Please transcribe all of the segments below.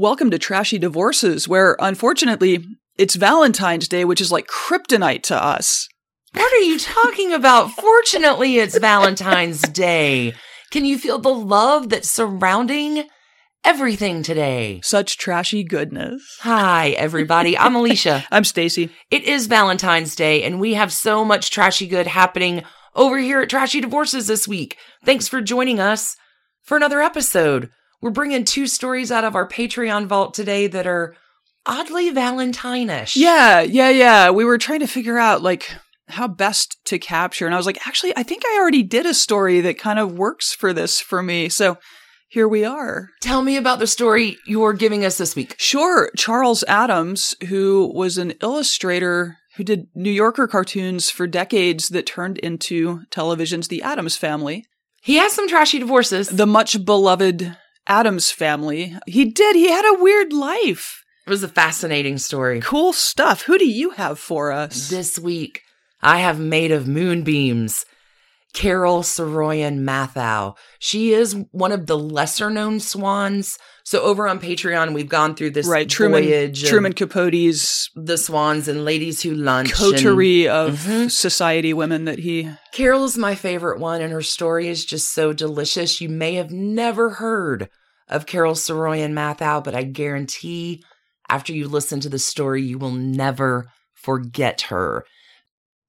Welcome to Trashy Divorces, where unfortunately it's Valentine's Day, which is like kryptonite to us. What are you talking about? Fortunately, it's Valentine's Day. Can you feel the love that's surrounding everything today? Such trashy goodness. Hi, everybody. I'm Alicia. I'm Stacie. It is Valentine's Day, and we have so much trashy good happening over here at Trashy Divorces this week. Thanks for joining us for another episode. We're bringing two stories out of our Patreon vault today that are oddly Valentine-ish. Yeah, yeah, yeah. We were trying to figure out like how best to capture. And I was like, actually, I think I already did a story that kind of works for this for me. So here we are. Tell me about the story you're giving us this week. Sure. Charles Addams, who was an illustrator who did New Yorker cartoons for decades that turned into television's The Addams Family. He has some trashy divorces. The much beloved Addams Family. He did. He had a weird life. It was a fascinating story. Cool stuff. Who do you have for us? This week, I have Made of Moonbeams. Carol Saroyan Matthau. She is one of the lesser known swans. So over on Patreon, we've gone through this right Truman voyage Truman Capote's the swans and ladies who lunch. coterie of Mhm. society women that he Carol is my favorite one, and her story is just so delicious. You may have never heard of Carol Saroyan Matthau, but I guarantee after you listen to the story, you will never forget her.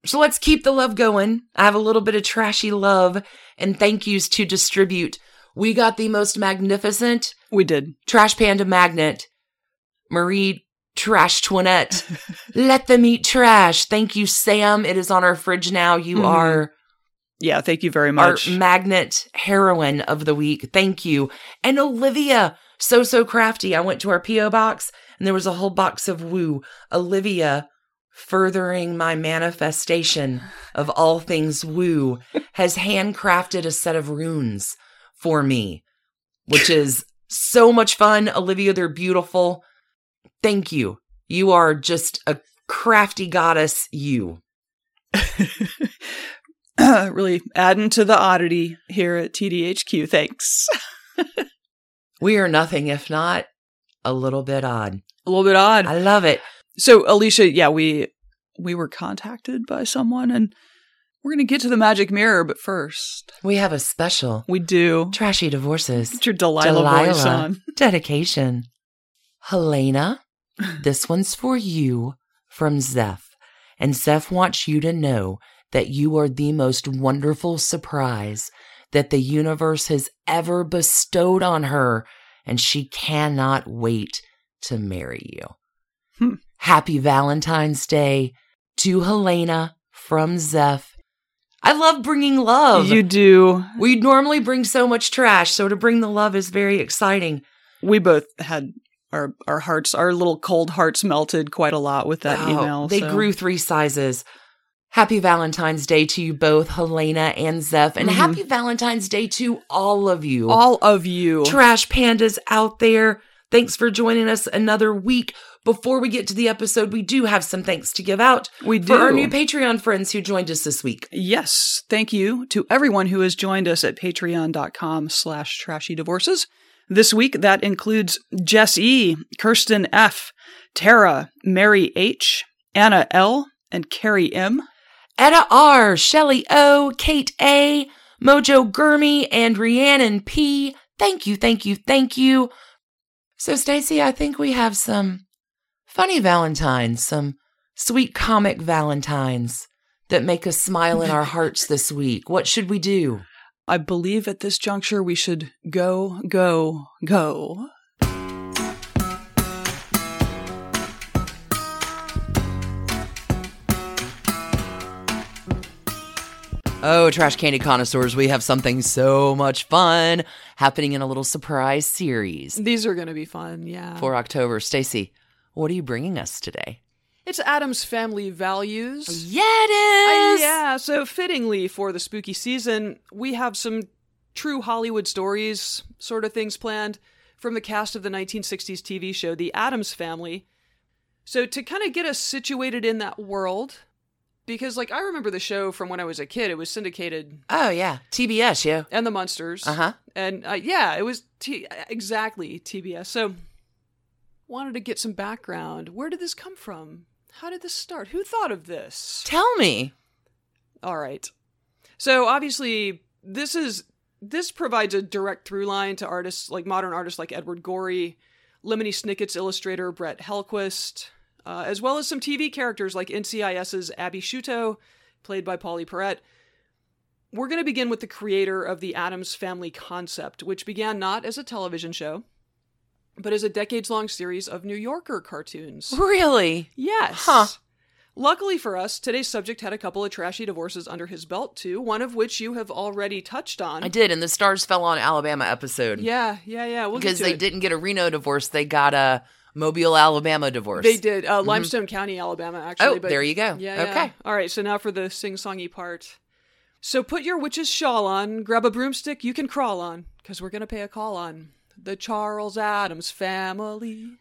So let's keep the love going. I have a little bit of trashy love and thank yous to distribute. We got the most magnificent we did. Trash Panda Magnet, Marie Trash Twinette. Let them eat trash. Thank you, Sam. It is on our fridge now. You Mhm. are Yeah, thank you very much. our magnet heroine of the week. Thank you. And Olivia, so, so crafty. I went to our P.O. box and there was a whole box of woo. Olivia, furthering my manifestation of all things woo, has handcrafted a set of runes for me, which is so much fun. Olivia, they're beautiful. Thank you. You are just a crafty goddess, you. really adding to the oddity here at TDHQ. Thanks. We are nothing if not a little bit odd. A little bit odd. I love it. So Alicia, yeah, we we were contacted by someone and we're gonna get to the magic mirror, but first We have a special we do trashy divorces Get your Delilah, voice on. dedication. Helena, this one's for you from Zeph. And Zeph wants you to know that you are the most wonderful surprise that the universe has ever bestowed on her, and she cannot wait to marry you. Hmm. Happy Valentine's Day to Helena from Zeph. I love bringing love. You do. We normally bring so much trash, so to bring the love is very exciting. We both had our our hearts, our little cold hearts melted quite a lot with that Wow, email. They so. grew three sizes. Happy Valentine's Day to you both, Helena and Zeph, and Mhm. happy Valentine's Day to all of you. all of you. trash pandas out there. Thanks for joining us another week. Before we get to the episode, we do have some thanks to give out we do. for our new Patreon friends who joined us this week. Yes, thank you to everyone who has joined us at patreon.com slash trashy divorces. This week, that includes Jess E., Kirsten F., Tara, Mary H., Anna L., and Carrie M. Etta R, Shelly O, Kate A, Mojo Gurmy, and Rhiannon P. Thank you, thank you, thank you. So, Stacie, I think we have some funny Valentines, some sweet comic Valentines that make us smile in our hearts this week. What should we do? I believe at this juncture we should go, go, go. Oh, Trash Candy Connoisseurs, we have something so much fun happening in a little surprise series These are going to be fun, yeah. for October. Stacie, what are you bringing us today? it's Addams Family Values. Yeah, it is. Uh, yeah, so fittingly for the spooky season, we have some true Hollywood stories sort of things planned from the cast of the 1960s TV show The Addams Family. So to kind of get us situated in that world, because like I remember the show from when I was a kid, it was syndicated Oh yeah, TBS, yeah. and the Munsters. Uh huh. And yeah, it was t- exactly TBS. So wanted to get some background. Where did this come from? How did this start? Who thought of this? Tell me. All right. So obviously, this is this provides a direct through line to artists like modern artists like Edward Gorey, Lemony Snicket's illustrator Brett Helquist, uh, as well as some TV characters like NCIS's Abby Sciuto, played by Pauley Perrette. We're going to begin with the creator of the Addams Family concept, which began not as a television show, but as a decades long series of New Yorker cartoons. Really? Yes. Huh. Luckily for us, today's subject had a couple of trashy divorces under his belt, too, one of which you have already touched on. I did, and the stars fell on Alabama episode. Yeah, yeah, yeah. We'll because they it. didn't get a Reno divorce, they got a Mobile, Alabama divorce. They did. Uh, Limestone County, Alabama, actually. Mm-hmm. Oh, but there you go. Yeah, yeah. Okay. All right, so now for the sing songy part. So put your witch's shawl on, grab a broomstick you can crawl on, because we're going to pay a call on the Charles Addams family.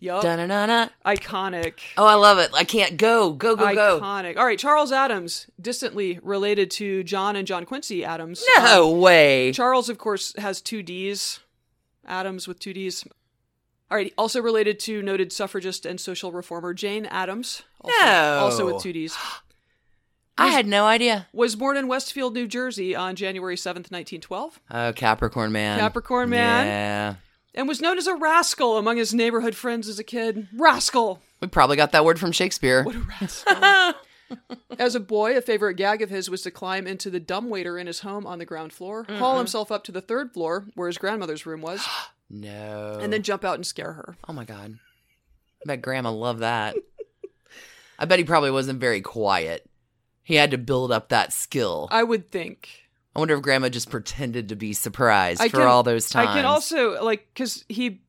Yup. Da-na-na-na. Iconic. Oh, I love it. I can't go. Go, go, go. Iconic. All right, Charles Addams, distantly related to John and John Quincy Adams. No way. Charles, of course, has two D's. Addams with two D's. All right, also related to noted suffragist and social reformer Jane Addams. Also, No. Also with two D's. I had no idea. Was born in Westfield, New Jersey on January 7th, 1912, Oh, Capricorn man. Capricorn man. Yeah. and was known as a rascal among his neighborhood friends as a kid. Rascal! We probably got that word from Shakespeare. What a rascal. As a boy, a favorite gag of his was to climb into the dumbwaiter in his home on the ground floor, mm-hmm. haul himself up to the third floor, where his grandmother's room was, No. and then jump out and scare her. Oh my god. I bet grandma loved that. I bet he probably wasn't very quiet. He had to build up that skill. I would think. I wonder if grandma just pretended to be surprised I for can- all those times. I can also like because he,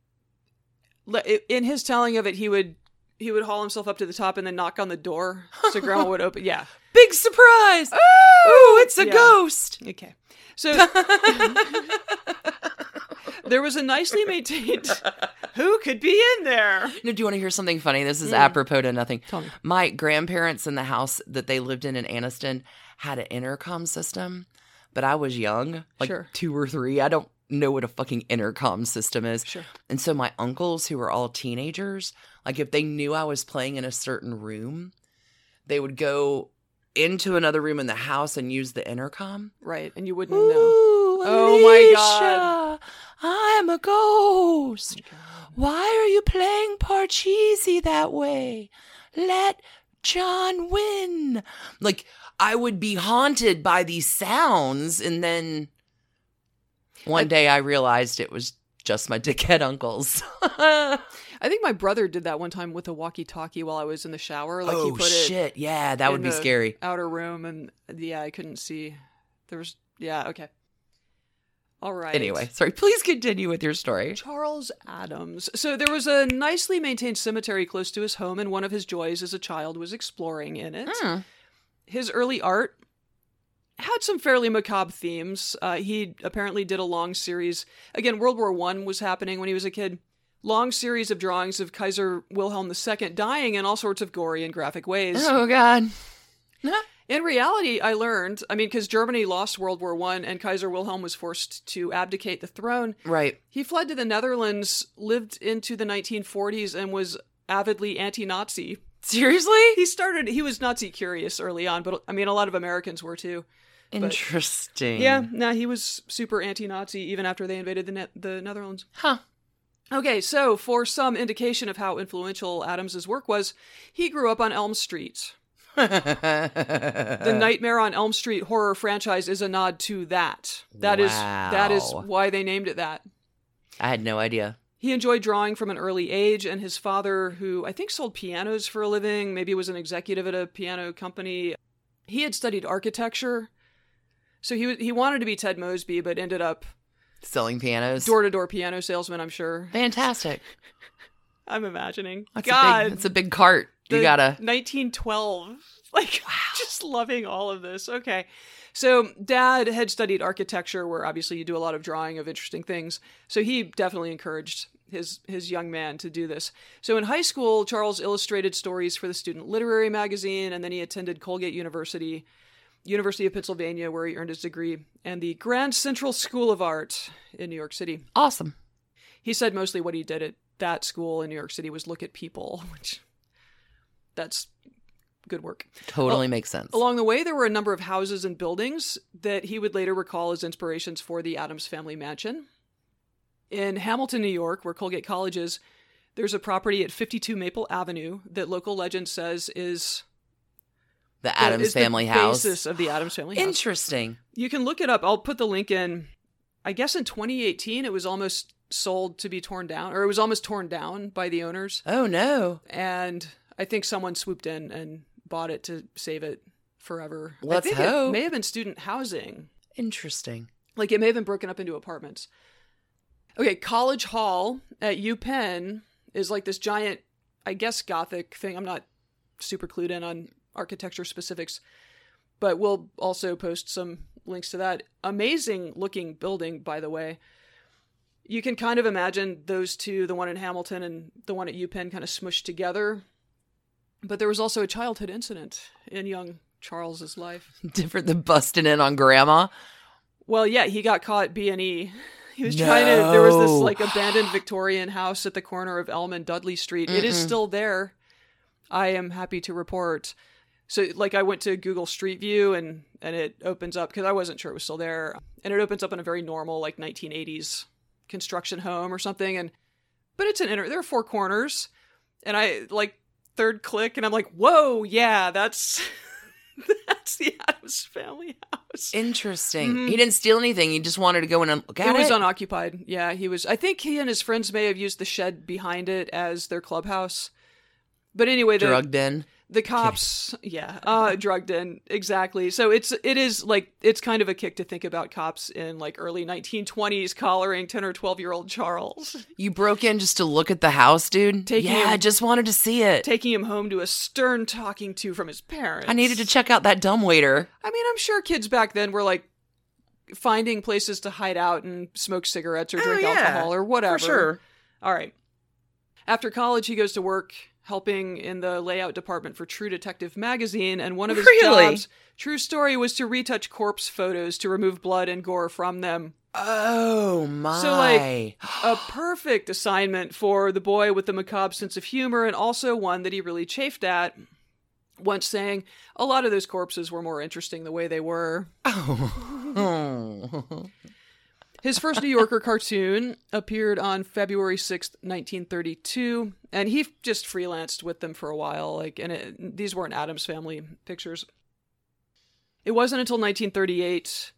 in his telling of it, he would he would haul himself up to the top and then knock on the door so grandma would open. Yeah. Big surprise! Oh! Ooh, it's a Yeah. ghost. Okay. So there was a nicely maintained. Who could be in there? No, do you want to hear something funny? This is mm. apropos to nothing. Tell me. My grandparents in the house that they lived in in Anniston had an intercom system, but I was young, like Sure. two or three. I don't know what a fucking intercom system is. Sure. And so my uncles, who were all teenagers, like if they knew I was playing in a certain room, they would go into another room in the house and use the intercom. Right, and you wouldn't know. Ooh, Oh my God. Alicia, I'm a ghost. Oh Why are you playing Parcheesi that way? Let John win. Like, I would be haunted by these sounds, and then one day I realized it was just my dickhead uncles. I think my brother did that one time with a walkie-talkie while I was in the shower. Like he oh, put it shit. Yeah, that would be scary. outer room, and yeah, I couldn't see. There was yeah, okay. All right. Anyway, sorry. Please continue with your story. Charles Addams. So there was a nicely maintained cemetery close to his home, and one of his joys as a child was exploring in it. Hmm. His early art had some fairly macabre themes. Uh, he apparently did a long series. Again, World War One was happening when he was a kid. Long series of drawings of Kaiser Wilhelm II dying in all sorts of gory and graphic ways. Oh, God. In reality, I learned, I mean, because Germany lost World War One and Kaiser Wilhelm was forced to abdicate the throne, Right. he fled to the Netherlands, lived into the 1940s, and was avidly anti Nazi. Seriously? He started, he was Nazi curious early on, but I mean, a lot of Americans were too. Interesting. Yeah, no, he was super anti Nazi even after they invaded the, ne- the Netherlands. Huh. Okay, so for some indication of how influential Addams's work was, he grew up on Elm Street. The Nightmare on Elm Street horror franchise is a nod to that. That is that is why they named it that. I had no idea. He enjoyed drawing from an early age, and his father, who I think sold pianos for a living, maybe was an executive at a piano company, he had studied architecture. So he he wanted to be Ted Mosby, but ended up Selling pianos. door to door piano salesman. I'm sure. Fantastic. I'm imagining. That's God, a big, that's a big cart. You gotta. 1912 like just loving all of this. Okay. So dad had studied architecture where obviously you do a lot of drawing of interesting things. So he definitely encouraged his his young man to do this. So in high school charles illustrated stories for the student literary magazine and then he attended colgate university university of pennsylvania where he earned his degree and the grand central school of art in new york city. Awesome. he said mostly what he did at that school in New York City was Look at People, which that's good work. Totally Well, makes sense. Along the way, there were a number of houses and buildings that he would later recall as inspirations for the Addams family mansion. In Hamilton, New York, where Colgate College is, there's a property at 52 Maple Avenue that local legend says is the the- Addams is the family house. basis of the Addams family house. Interesting. You can look it up. I'll put the link in. I guess in 2018, it was almost sold to be torn down, or it was almost torn down by the owners. Oh no. And I think someone swooped in and bought it to save it forever. Let's I think hope. It may have been student housing. Interesting. Like it may have been broken up into apartments. Okay, College Hall at UPenn is like this giant, I guess, Gothic thing. I'm not super clued in on architecture specifics, but we'll also post some links to that. Amazing looking building, by the way. You can kind of imagine those two, the one in Hamilton and the one at UPenn, kind of smushed together. But there was also a childhood incident in young Charles's life. Different than busting in on grandma. Well, yeah, he got caught B and E. He was trying to. There was this like abandoned Victorian house at the corner of Elm and Dudley Street. It is still there. I am happy to report. So, like, I went to Google Street View and and it opens up because I wasn't sure it was still there, and it opens up in a very normal like 1980s construction home or something. And but it's an inter. There are four corners, and I like third click, and I'm like, whoa, yeah, that's that's the Addams family house. Interesting. Mhm. He didn't steal anything. He just wanted to go in and look at it it. was unoccupied. Yeah, he was. I think he and his friends may have used the shed behind it as their clubhouse. But anyway, the drugged in. The cops, yeah, uh, drugged in exactly. So it's it is like it's kind of a kick to think about cops in like early 1920s collaring 10 or 12 year old Charles, You broke in just to look at the house, dude. Taking yeah, I him- just wanted to see it. taking him home to a stern talking to from his parents. I needed to check out that dumb waiter. I mean, I'm sure kids back then were like finding places to hide out and smoke cigarettes or Oh, drink yeah, alcohol or whatever. For sure. All right. After college, he goes to work helping in the layout department for True Detective magazine, and one of his Really? jobs, true story, was to retouch corpse photos to remove blood and gore from them. Oh my. So, like, A perfect assignment for the boy with the macabre sense of humor, and also one that he really chafed at. Once saying, a lot of those corpses were more interesting the way they were. oh. His first New Yorker cartoon appeared on February 6th, 1932, and he just freelanced with them for a while. Like, and it, these weren't Addams family pictures. It wasn't until 1938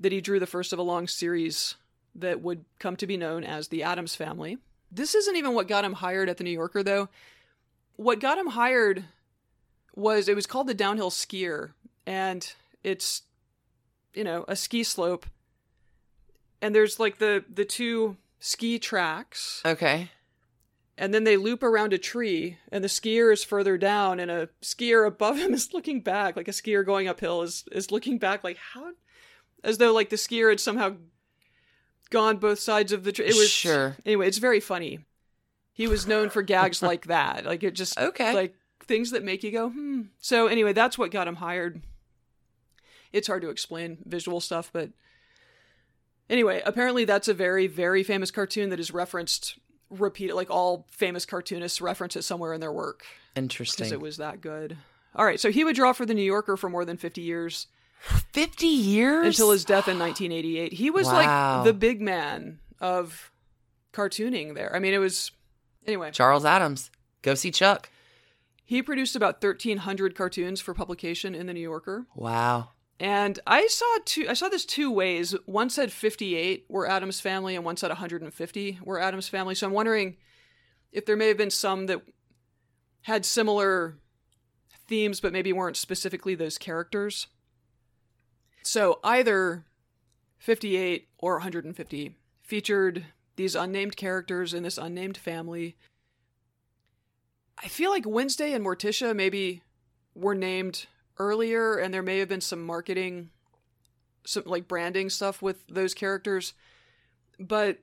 that he drew the first of a long series that would come to be known as the Addams Family. This isn't even what got him hired at the New Yorker, though. What got him hired was it was called the Downhill Skier, and it's, you know, a ski slope and there's like the the two ski tracks okay. and then they loop around a tree and the skier is further down and a skier above him is looking back like a skier going uphill is is looking back like how as though like the skier had somehow gone both sides of the tree it was Sure. anyway it's very funny he was known for gags like that like it just Okay. like things that make you go hmm so anyway that's what got him hired it's hard to explain visual stuff but anyway apparently that's a very very famous cartoon that is referenced repeated like all famous cartoonists reference it somewhere in their work Interesting. because it was that good all right so he would draw for the new yorker for more than 50 years 50 years? until his death in 1988 he was Wow. like the big man of cartooning there i mean it was anyway Charles Addams. Go see Chuck. he produced about 1300 cartoons for publication in the new yorker Wow. And I saw two. I saw this two ways. One said 58 were Addams family, and one said 150 were Addams family. So I'm wondering if there may have been some that had similar themes, but maybe weren't specifically those characters. So either 58 or 150 featured these unnamed characters in this unnamed family. I feel like Wednesday and Morticia maybe were named earlier and there may have been some marketing some like branding stuff with those characters but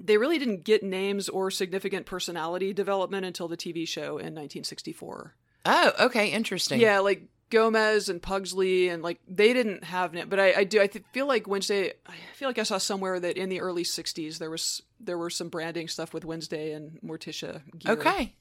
they really didn't get names or significant personality development until the TV show in 1964. Oh, okay. Interesting. Yeah, like Gomez and Pugsley and like they didn't have it, but I, I do I th- feel like Wednesday. I feel like I saw somewhere that in the early '60s there was there were some branding stuff with Wednesday and Morticia. Gear. Okay.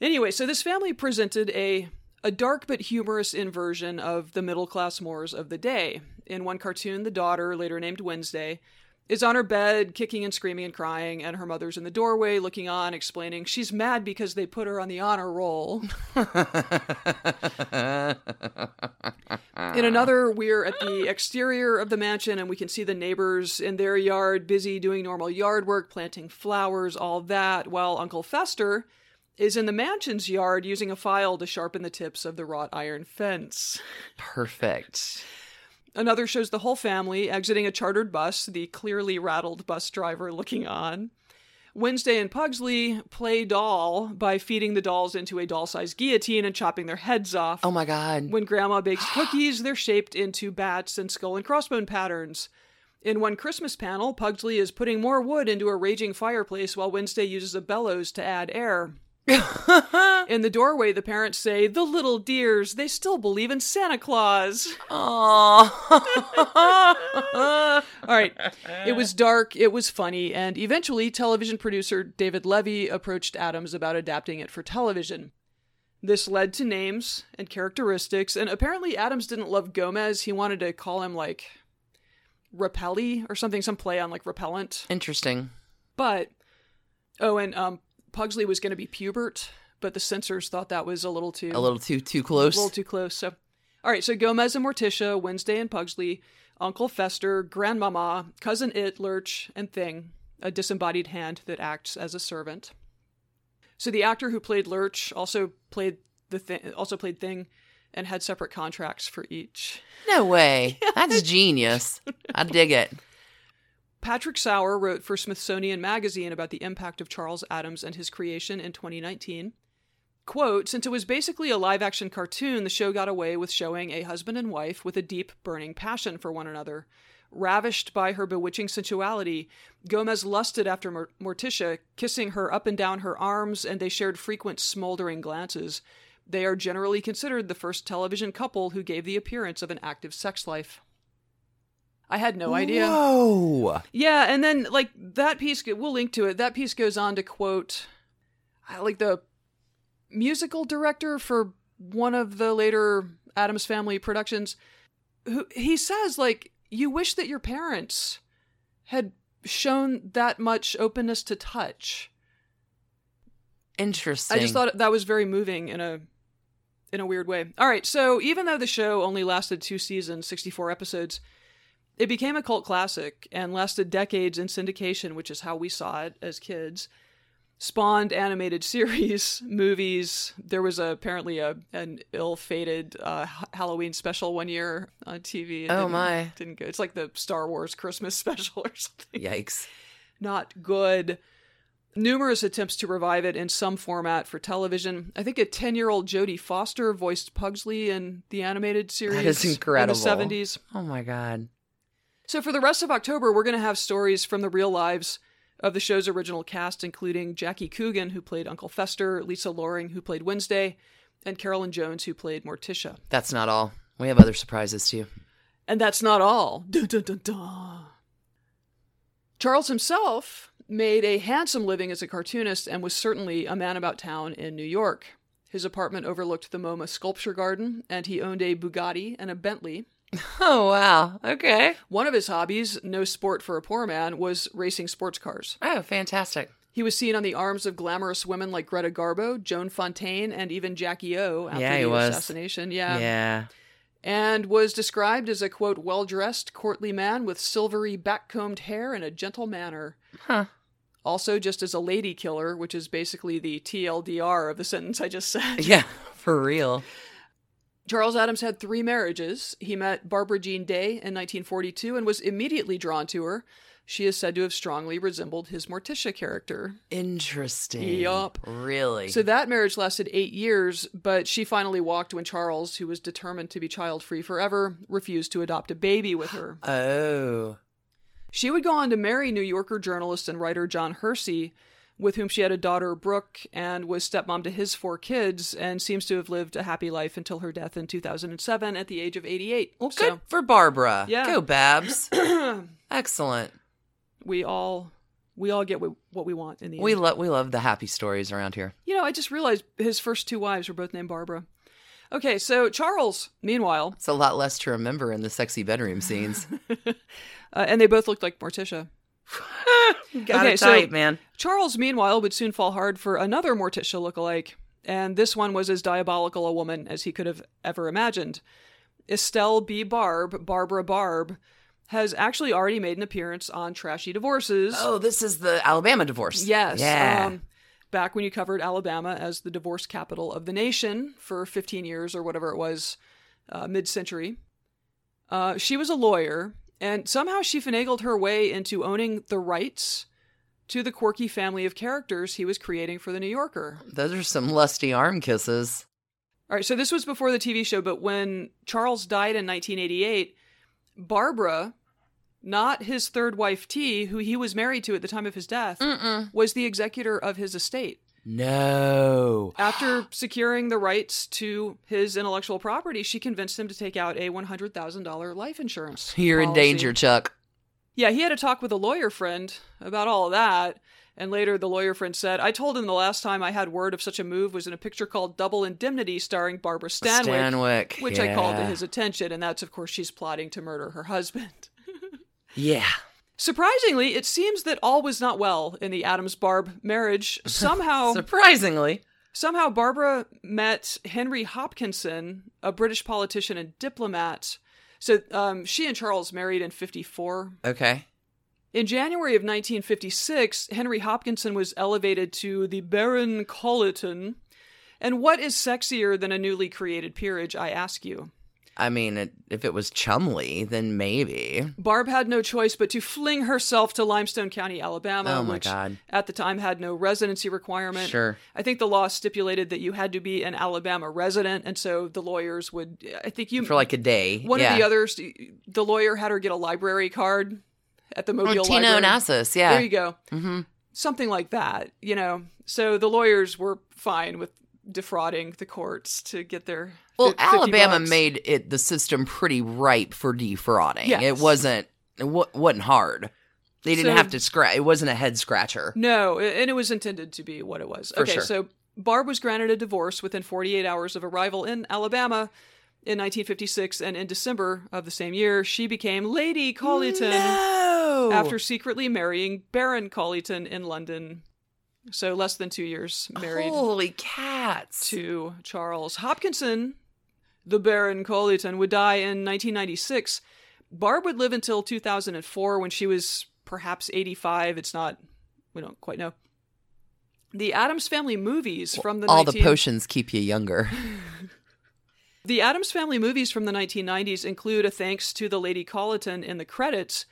Anyway, so this family presented a a dark but humorous inversion of the middle class mores of the day. In one cartoon, the daughter, later named Wednesday, is on her bed, kicking and screaming and crying, and her mother's in the doorway looking on, explaining she's mad because they put her on the honor roll. in another, we're at the exterior of the mansion and we can see the neighbors in their yard busy doing normal yard work, planting flowers, all that, while Uncle Fester is in the mansion's yard using a file to sharpen the tips of the wrought iron fence. Perfect. Another shows the whole family exiting a chartered bus, the clearly rattled bus driver looking on. Wednesday and Pugsley play doll by feeding the dolls into a doll sized guillotine and chopping their heads off. Oh my god. When Grandma bakes cookies, they're shaped into bats and skull and crossbone patterns. In one Christmas panel, Pugsley is putting more wood into a raging fireplace while Wednesday uses a bellows to add air. In the doorway, the parents say, The little dears, they still believe in Santa Claus. Aww. All right. It was dark, it was funny, and eventually television producer David Levy approached Addams about adapting it for television. This led to names and characteristics, and apparently Addams didn't love Gomez. He wanted to call him like Repelli or something, some play on like repellent. Interesting. But oh, and um, Pugsley was going to be Pubert, but the censors thought that was a little too A little too too close, a little too close. So, all right. So Gomez and Morticia, Wednesday and Pugsley, Uncle Fester, Grandmama, Cousin It, Lurch, and Thing, a disembodied hand that acts as a servant. So the actor who played Lurch also played the thing, also played Thing, and had separate contracts for each. no way. That's genius. I dig it. Patrick Sauer wrote for Smithsonian Magazine about the impact of Charles Addams and his creation in 2019. Quote, since it was basically a live action cartoon, the show got away with showing a husband and wife with a deep, burning passion for one another. Ravished by her bewitching sensuality, Gomez lusted after Mor- Morticia, kissing her up and down her arms, and they shared frequent smoldering glances. They are generally considered the first television couple who gave the appearance of an active sex life. I had no idea. Whoa. Yeah, and then like that piece, we'll link to it. That piece goes on to quote, like the musical director for one of the later Addams Family productions, who he says like, you wish that your parents had shown that much openness to touch. Interesting. I just thought that was very moving in a in a weird way. All right, so even though the show only lasted two seasons, 64 episodes, it became a cult classic and lasted decades in syndication, which is how we saw it as kids. Spawned animated series, movies. There was a, apparently a an ill-fated uh, Halloween special one year on TV. It Oh, didn't- my. Didn't go. It's like the Star Wars Christmas special or something Yikes. not good. Numerous attempts to revive it in some format for television. I think a 10 year old Jodie Foster voiced Pugsley in the animated series. is incredible. In the 70s. Oh my god. So for the rest of October, we're going to have stories from the real lives of the show's original cast, including Jackie Coogan, who played Uncle Fester, Lisa Loring, who played Wednesday, and Carolyn Jones, who played Morticia. That's not all. We have other surprises too. And that's not all. Dun, dun, dun. Charles himself made a handsome living as a cartoonist and was certainly a man about town in New York. His apartment overlooked the MoMA sculpture garden, and he owned a Bugatti and a Bentley. Oh wow. Okay. One of his hobbies, no sport for a poor man, was racing sports cars. Oh, fantastic. He was seen on the arms of glamorous women like Greta Garbo, Joan Fontaine, and even Jackie O after Yeah, he the was. assassination. Yeah. Yeah. and was described as a quote well dressed, courtly man with silvery back-combed hair and a gentle manner. Huh. Also, just as a lady killer, which is basically the TLDR of the sentence I just said. Yeah. For real. Charles Addams had three marriages. He met Barbara Jean Day in 1942 and was immediately drawn to her. She is said to have strongly resembled his Morticia character. Interesting. Yup. Really. So that marriage lasted eight years, but she finally walked when Charles, who was determined to be child free forever, refused to adopt a baby with her. oh. She would go on to marry New Yorker journalist and writer John Hersey, with whom she had a daughter, Brooke, and was stepmom to his four kids, and seems to have lived a happy life until her death in 2007 at the age of 88. Well, So- good for Barbara. Yeah. Go, Babs. Excellent. we all we all get what we want in the We end. love we love the happy stories around here. you know, I just realized his first two wives were both named Barbara. Okay, so Charles, meanwhile, It's a lot less to remember in the sexy bedroom scenes. uh, and they both looked like Morticia. Got Okay, it so- tight, man. Charles, meanwhile, would soon fall hard for another Morticia lookalike, and this one was as diabolical a woman as he could have ever imagined. Estelle B. Barb, Barbara Barb, has actually already made an appearance on Trashy Divorces. Oh, this is the Alabama divorce. Yes. Yeah. Um, back when you covered Alabama as the divorce capital of the nation for 15 years or whatever it was, uh, mid century. Uh, she was a lawyer, and somehow she finagled her way into owning the rights to the quirky family of characters he was creating for The New Yorker. Those are some lusty arm kisses. All right, so this was before the TV show, but when Charles died in 1988, Barbara, not his third wife T, who he was married to at the time of his death, Mm-mm. was the executor of his estate. No. After securing the rights to his intellectual property, she convinced him to take out a $100,000 life insurance. You're in danger, Chuck. Yeah, he had a talk with a lawyer friend about all of that. And later, the lawyer friend said, I told him the last time I had word of such a move was in a picture called Double Indemnity starring Barbara Stanwyck, Stanwyck. which I called to his attention. And that's, of course, she's plotting to murder her husband. Yeah. Surprisingly, it seems that all was not well in the Addams Barb marriage. Somehow, Surprisingly. Somehow, Barbara met Henry Hopkinson, a British politician and diplomat. So um, she and Charles married in 54. Okay. In January of 1956, Henry Hopkinson was elevated to the Baron Colyton. And what is sexier than a newly created peerage, I ask you? I mean, it, if it was Chumley, then maybe. Barb had no choice but to fling herself to Limestone County, Alabama, Oh my which God. at the time had no residency requirement. Sure. I think the law stipulated that you had to be an Alabama resident, and so the lawyers would. I think you For like a day. one yeah. of the others. The lawyer had her get a library card at the Oh, Mobile Tina Library. Onassis, yeah. There you go. hmm Something like that, you know. So the lawyers were fine with defrauding the courts to get their. Well, Alabama bucks. made it the system pretty ripe for defrauding. Yes. It wasn't it wa- wasn't hard. They didn't So- have to scratch. It wasn't a head scratcher. No, and it was intended to be what it was. For okay, sure. so Barb was granted a divorce within 48 hours of arrival in Alabama in 1956, and in December of the same year, she became Lady Colyton No. after secretly marrying Baron Colyton in London. So less than two years married Holy cats. to Charles Hopkinson. The Baron Colyton would die in 1996. Barb would live until 2004 when she was perhaps 85. It's not, we don't quite know. The Addams Family movies from the All 19- the potions keep you younger. The Addams Family movies from the 1990s include a thanks to the Lady Colyton in the credits.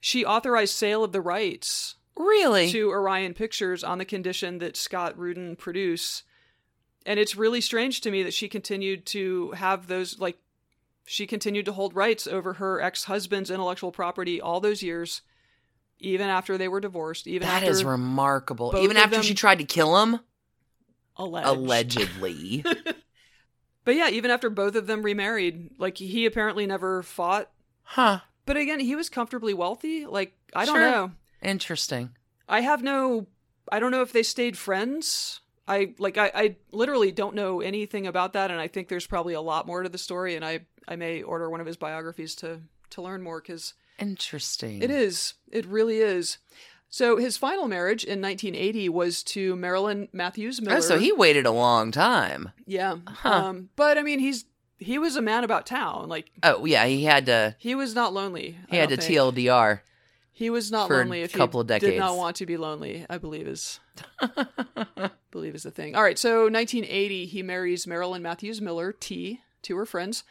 She authorized sale of the rights really? to Orion Pictures on the condition that Scott Rudin produce. And it's really strange to me that she continued to have those, like, she continued to hold rights over her ex husband's intellectual property all those years, even after they were divorced, even That after is remarkable. Even after she tried to kill him, alleged. allegedly. But yeah, even after both of them remarried, like, he apparently never fought. huh. But again, he was comfortably wealthy. Like, I don't Sure. know. Interesting. I have no I don't know if they stayed friends. I like I, I literally don't know anything about that and I think there's probably a lot more to the story and I I may order one of his biographies to to learn more cuz Interesting. it is it really is. So his final marriage in 1980 was to Marilyn Matthews Miller. Oh, so he waited a long time. yeah. Huh. Um but I mean he's he was a man about town. Like Oh yeah, he had to. he was not lonely. He I had to think. TLDR. He was not for a lonely if couple he did not want to be lonely. I believe is believe is the thing. All right, so 1980, he marries Marilyn Matthews Miller, T, to her friends.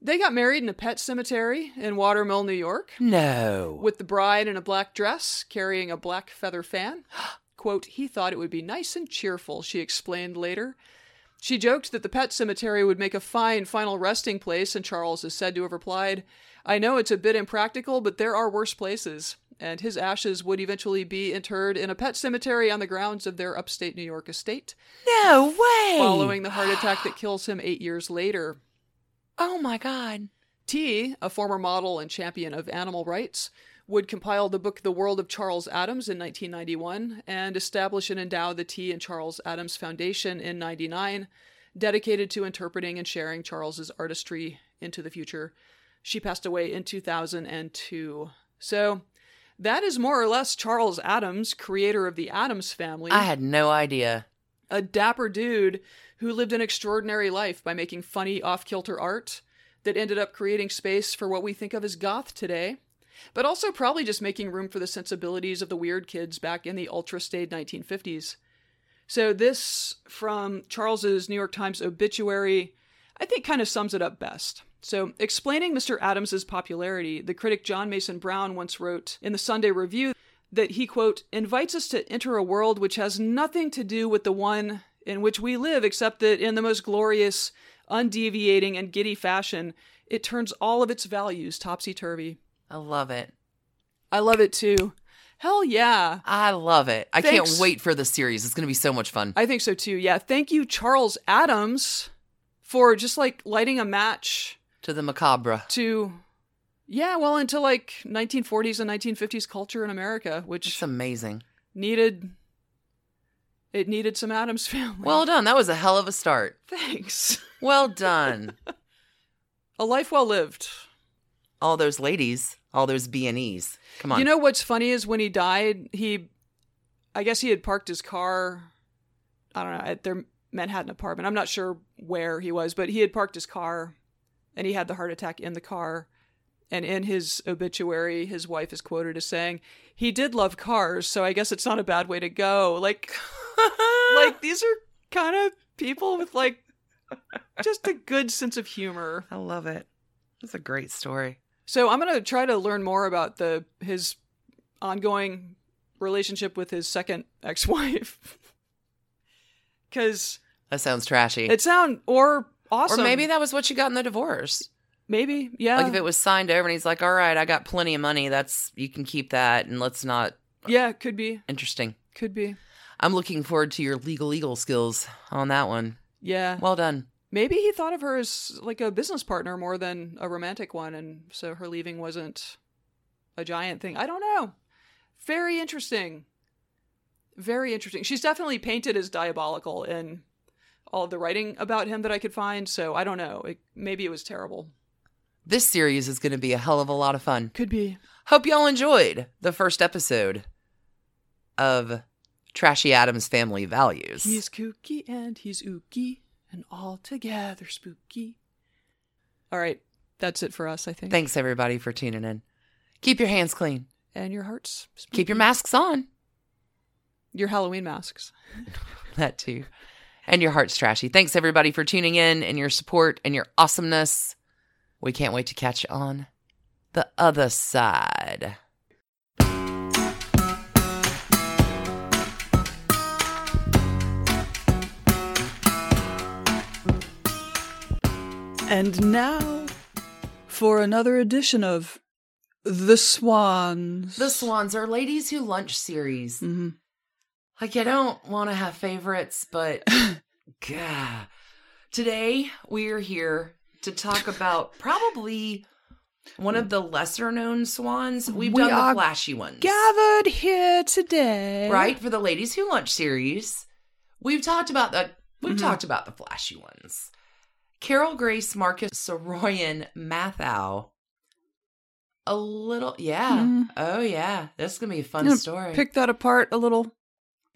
They got married in a pet cemetery in Watermill, New York, no. with the bride in a black dress carrying a black feather fan. Quote, he thought it would be nice and cheerful, she explained later. She joked that the pet cemetery would make a fine final resting place, and Charles is said to have replied, I know it's a bit impractical, but there are worse places. and his ashes would eventually be interred in a pet cemetery on the grounds of their upstate New York estate, No way. following the heart attack that kills him eight years later. Oh my God. T, a former model and champion of animal rights, would compile the book The World of Charles Addams in 1991 and establish and endow the T and Charles Addams Foundation in 99, dedicated to interpreting and sharing Charles's artistry into the future. She passed away in 2002. So, that is more or less Charles Addams, creator of the Addams family I had no idea. a dapper dude who lived an extraordinary life by making funny off kilter art that ended up creating space for what we think of as goth today, but also probably just making room for the sensibilities of the weird kids back in the ultra staid 1950s. So, this from Charles's New York Times obituary, I think kind of sums it up best. So, explaining Mr. Addams's popularity, the critic John Mason Brown once wrote in the Sunday Review that he, quote, invites us to enter a world which has nothing to do with the one in which we live, except that in the most glorious, undeviating, and giddy fashion, it turns all of its values topsy turvy. I love it. I love it too. Hell yeah. I love it. I Thanks. can't wait for the series. It's going to be so much fun. I think so too. Yeah. Thank you, Charles Addams, for just like lighting a match to the macabre. to, yeah, well, into like 1940s and 1950s culture in America, which It's amazing. needed, it needed some Addams family. Well done. That was a hell of a start. thanks. Well done. A life well lived. all those ladies, all those B and E's. Come on. You know what's funny is when he died, he, I guess he had parked his car, I don't know, at their Manhattan apartment. I'm not sure where he was, but he had parked his car and he had the heart attack in the car. And in his obituary, his wife is quoted as saying, he did love cars, so I guess it's not a bad way to go. Like, like these are kind of people with like just a good sense of humor. I love it. That's a great story. So I'm gonna try to learn more about the his ongoing relationship with his second ex-wife, because That sounds trashy. it sound or awesome, Or maybe that was what she got in the divorce. maybe yeah, Like if it was signed over and he's like, "All right, I got plenty of money. That's you can keep that, and let's not." yeah, could be, Interesting. could be, I'm looking forward to your legal legal skills on that one. yeah. Well done. Maybe he thought of her as like a business partner more than a romantic one, and so her leaving wasn't a giant thing. I don't know. Very interesting. Very interesting. She's definitely painted as diabolical in all of the writing about him that I could find. So I don't know. It, maybe it was terrible. This series is going to be a hell of a lot of fun. Could be. Hope y'all enjoyed the first episode of Trashy Addams Family Values. He's kooky and he's ooky and altogether spooky. All right. That's it for us, I think. Thanks everybody for tuning in. Keep your hands clean. and your hearts. Spooky. Keep your masks on. your Halloween masks. That too. And your heart's trashy. Thanks everybody for tuning in and your support and your awesomeness. We can't wait to catch you on the other side. And now for another edition of The Swans. The Swans are ladies who lunch series. hmm Like I don't want to have favorites, but God. Today we are here to talk about probably one of the lesser known swans. We've We done the flashy ones. Gathered here today. right? For the ladies who lunch series. We've talked about the we've Mhm. talked about the flashy ones. Carol Grace Marcus Saroyan Matthau. A little yeah. Mhm. Oh yeah. This is gonna be a fun story. Pick that apart a little.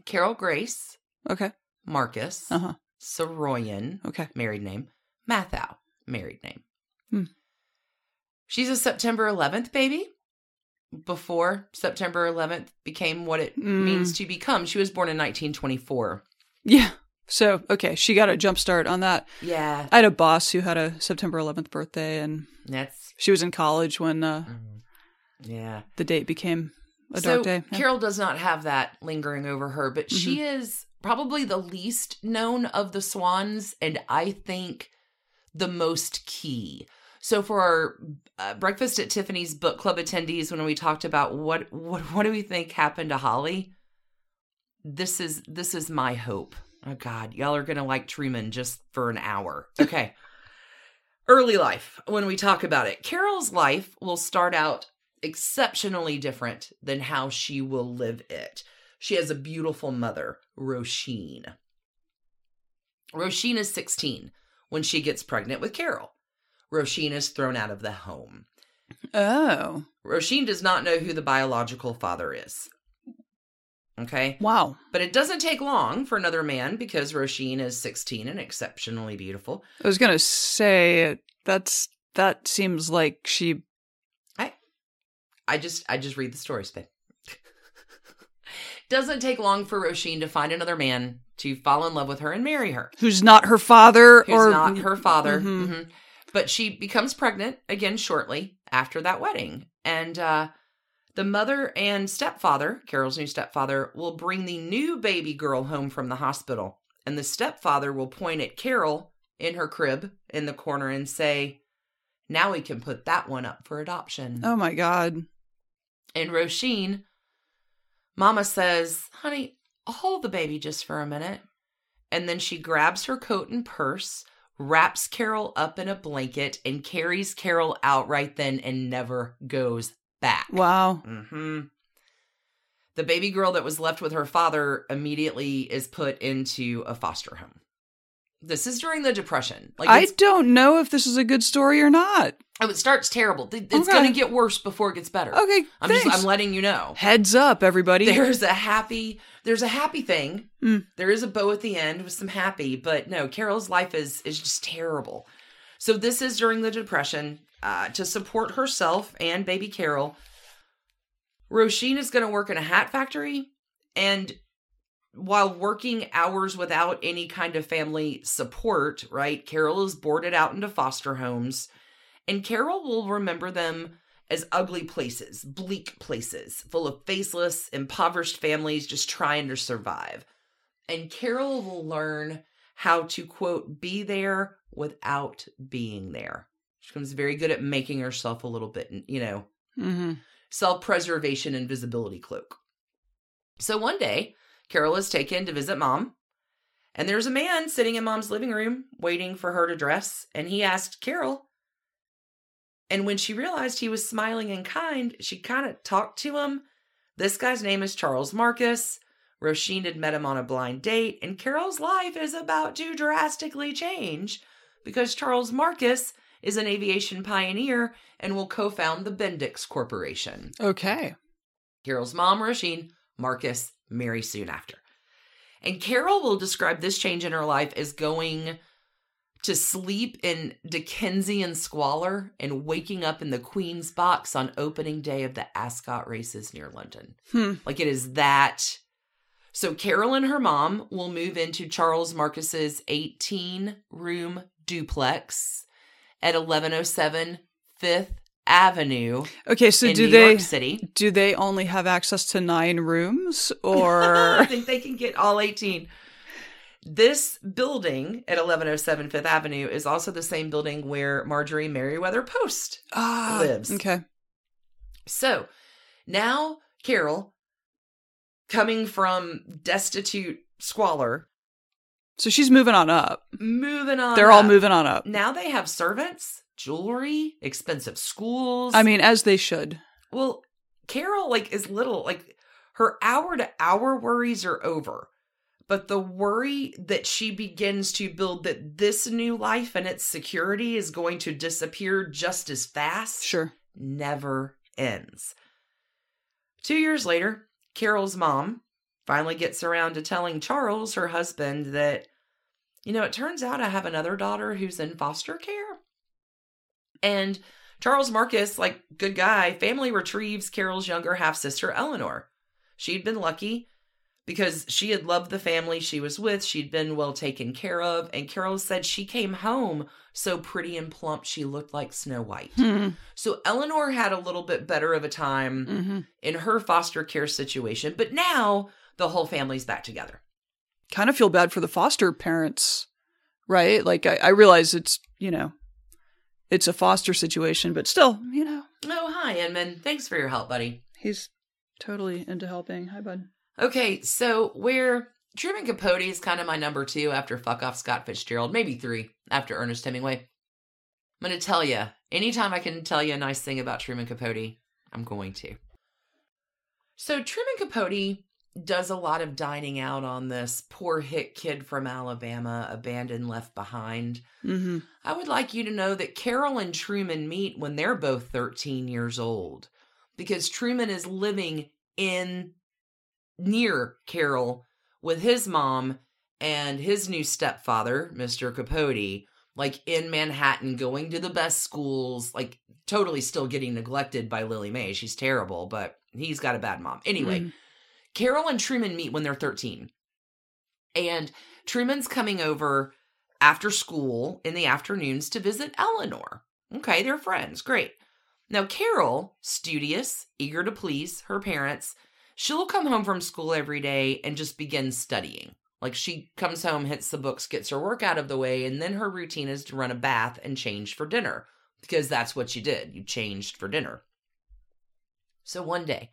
Carol Grace Okay. Marcus Uh huh. Saroyan, Okay. married name. Matthau, married name. Hmm. She's a September 11th baby. Before September 11th became what it Mm. means to become. She was born in 1924. Yeah. So, okay, she got a jump start on that. Yeah. I had a boss who had a September 11th birthday, and That's she was in college when uh, yeah. the date became a so dark day. Yeah. Carol does not have that lingering over her, but she Mm-hmm. is probably the least known of the swans, and I think the most key. So for our uh, breakfast at Tiffany's book club attendees, when we talked about what what what do we think happened to Holly, this is this is my hope. Oh God, y'all are gonna like Truman just for an hour. Okay. Early life, when we talk about it, Carol's life will start out exceptionally different than how she will live it. She has a beautiful mother, Roisin. Roisin is 16 when she gets pregnant with Carol. Roisin is thrown out of the home. Oh. Roisin does not know who the biological father is. Okay. Wow. But it doesn't take long for another man because Roisin is 16 and exceptionally beautiful. I was gonna say that's that seems like she I just I just read the stories, babe. doesn't take long for Roisin to find another man to fall in love with her and marry her. who's not her father Who's or not her father. Mhm. Mhm. But she becomes pregnant again shortly after that wedding. And uh, the mother and stepfather, Carol's new stepfather, will bring the new baby girl home from the hospital. And the stepfather will point at Carol in her crib in the corner and say, Now we can put that one up for adoption. Oh my god. And Roisin, Mama says, Honey, hold the baby just for a minute. And then she grabs her coat and purse, wraps Carol up in a blanket, and carries Carol out right then and never goes back. Wow. hmm The baby girl that was left with her father immediately is put into a foster home. This is during the Depression. Like I don't know if this is a good story or not. oh, it starts terrible. It's Okay. going to get worse before it gets better. Okay, I'm thanks. just I'm letting you know. Heads up, everybody. There's a happy there's a happy thing. Mm. There is a bow at the end with some happy, but no, Carol's life is is just terrible. So this is during the depression uh, to support herself and baby Carol. Roisin is going to work in a hat factory and while working hours without any kind of family support, right? Carol is boarded out into foster homes and Carol will remember them as ugly places, bleak places, full of faceless, impoverished families just trying to survive. And Carol will learn how to, quote, be there without being there. She becomes very good at making herself a little bit, you know, hmm self preservation and visibility cloak. So one day, Carol is taken to visit mom, and there's a man sitting in mom's living room waiting for her to dress, and he asked Carol. And when she realized he was smiling and kind, she kind of talked to him. This guy's name is Charles Marcus. Roisin had met him on a blind date, and Carol's life is about to drastically change because Charles Marcus is an aviation pioneer and will co found the Bendix Corporation. Okay. Carol's mom, Roisin, Marcus, marry soon after. And Carol will describe this change in her life as going to sleep in Dickensian squalor and waking up in the Queen's box on opening day of the Ascot races near London. Hmm. Like it is that. So Carol and her mom will move into Charles Marcus's 18 room duplex at 1107 Fifth Avenue Okay, so do New they York City. do they only have access to nine rooms or I think they can get all 18. This building at 1107 Fifth Avenue is also the same building where Marjorie Merriweather Post ah, lives. Okay. So now Carol, coming from destitute squalor, So she's moving on up. moving on. They're all moving on up. Now they have servants, jewelry, expensive schools. I mean, as they should. Well, Carol like is little like her hour to hour worries are over. But the worry that she begins to build that this new life and its security is going to disappear just as fast Sure. never ends. 2 years later, Carol's mom finally gets around to telling Charles, her husband, that you know, it turns out I have another daughter who's in foster care. And Charles Marcus, like good guy, family retrieves Carol's younger half sister, Eleanor. She'd been lucky because she had loved the family she was with. She'd been well taken care of. And Carol said she came home so pretty and plump she looked like Snow White. Hmm. So Eleanor had a little bit better of a time hmm in her foster care situation. But now the whole family's back together. Kind of feel bad for the foster parents, right? Like I, I realize it's you know, it's a foster situation, but still, you know, Oh, hi, Inman. Thanks for your help, buddy. he's totally into helping. Hi, bud. Okay, so where Truman Capote is kind of my number two after fuck off Scott Fitzgerald, maybe three after Ernest Hemingway. I'm going to tell you, anytime I can tell you a nice thing about Truman Capote, I'm going to. So Truman Capote does a lot of dining out on this poor hit kid from Alabama, abandoned, left behind. Mm-hmm. I would like you to know that Carol and Truman meet when they're both 13 years old because Truman is living in near Carol with his mom and his new stepfather, Mr. Capote, like in Manhattan, going to the best schools, like totally still getting neglected by Lillie Mae. She's terrible, but he's got a bad mom. Anyway, Mhm. Carol and Truman meet when they're 13. And Truman's coming over after school in the afternoons to visit Eleanor. Okay, they're friends. Great. Now, Carol, studious, eager to please her parents, she'll come home from school every day and just begin studying. Like she comes home, hits the books, gets her work out of the way, and then her routine is to run a bath and change for dinner because that's what you did. You changed for dinner. So one day,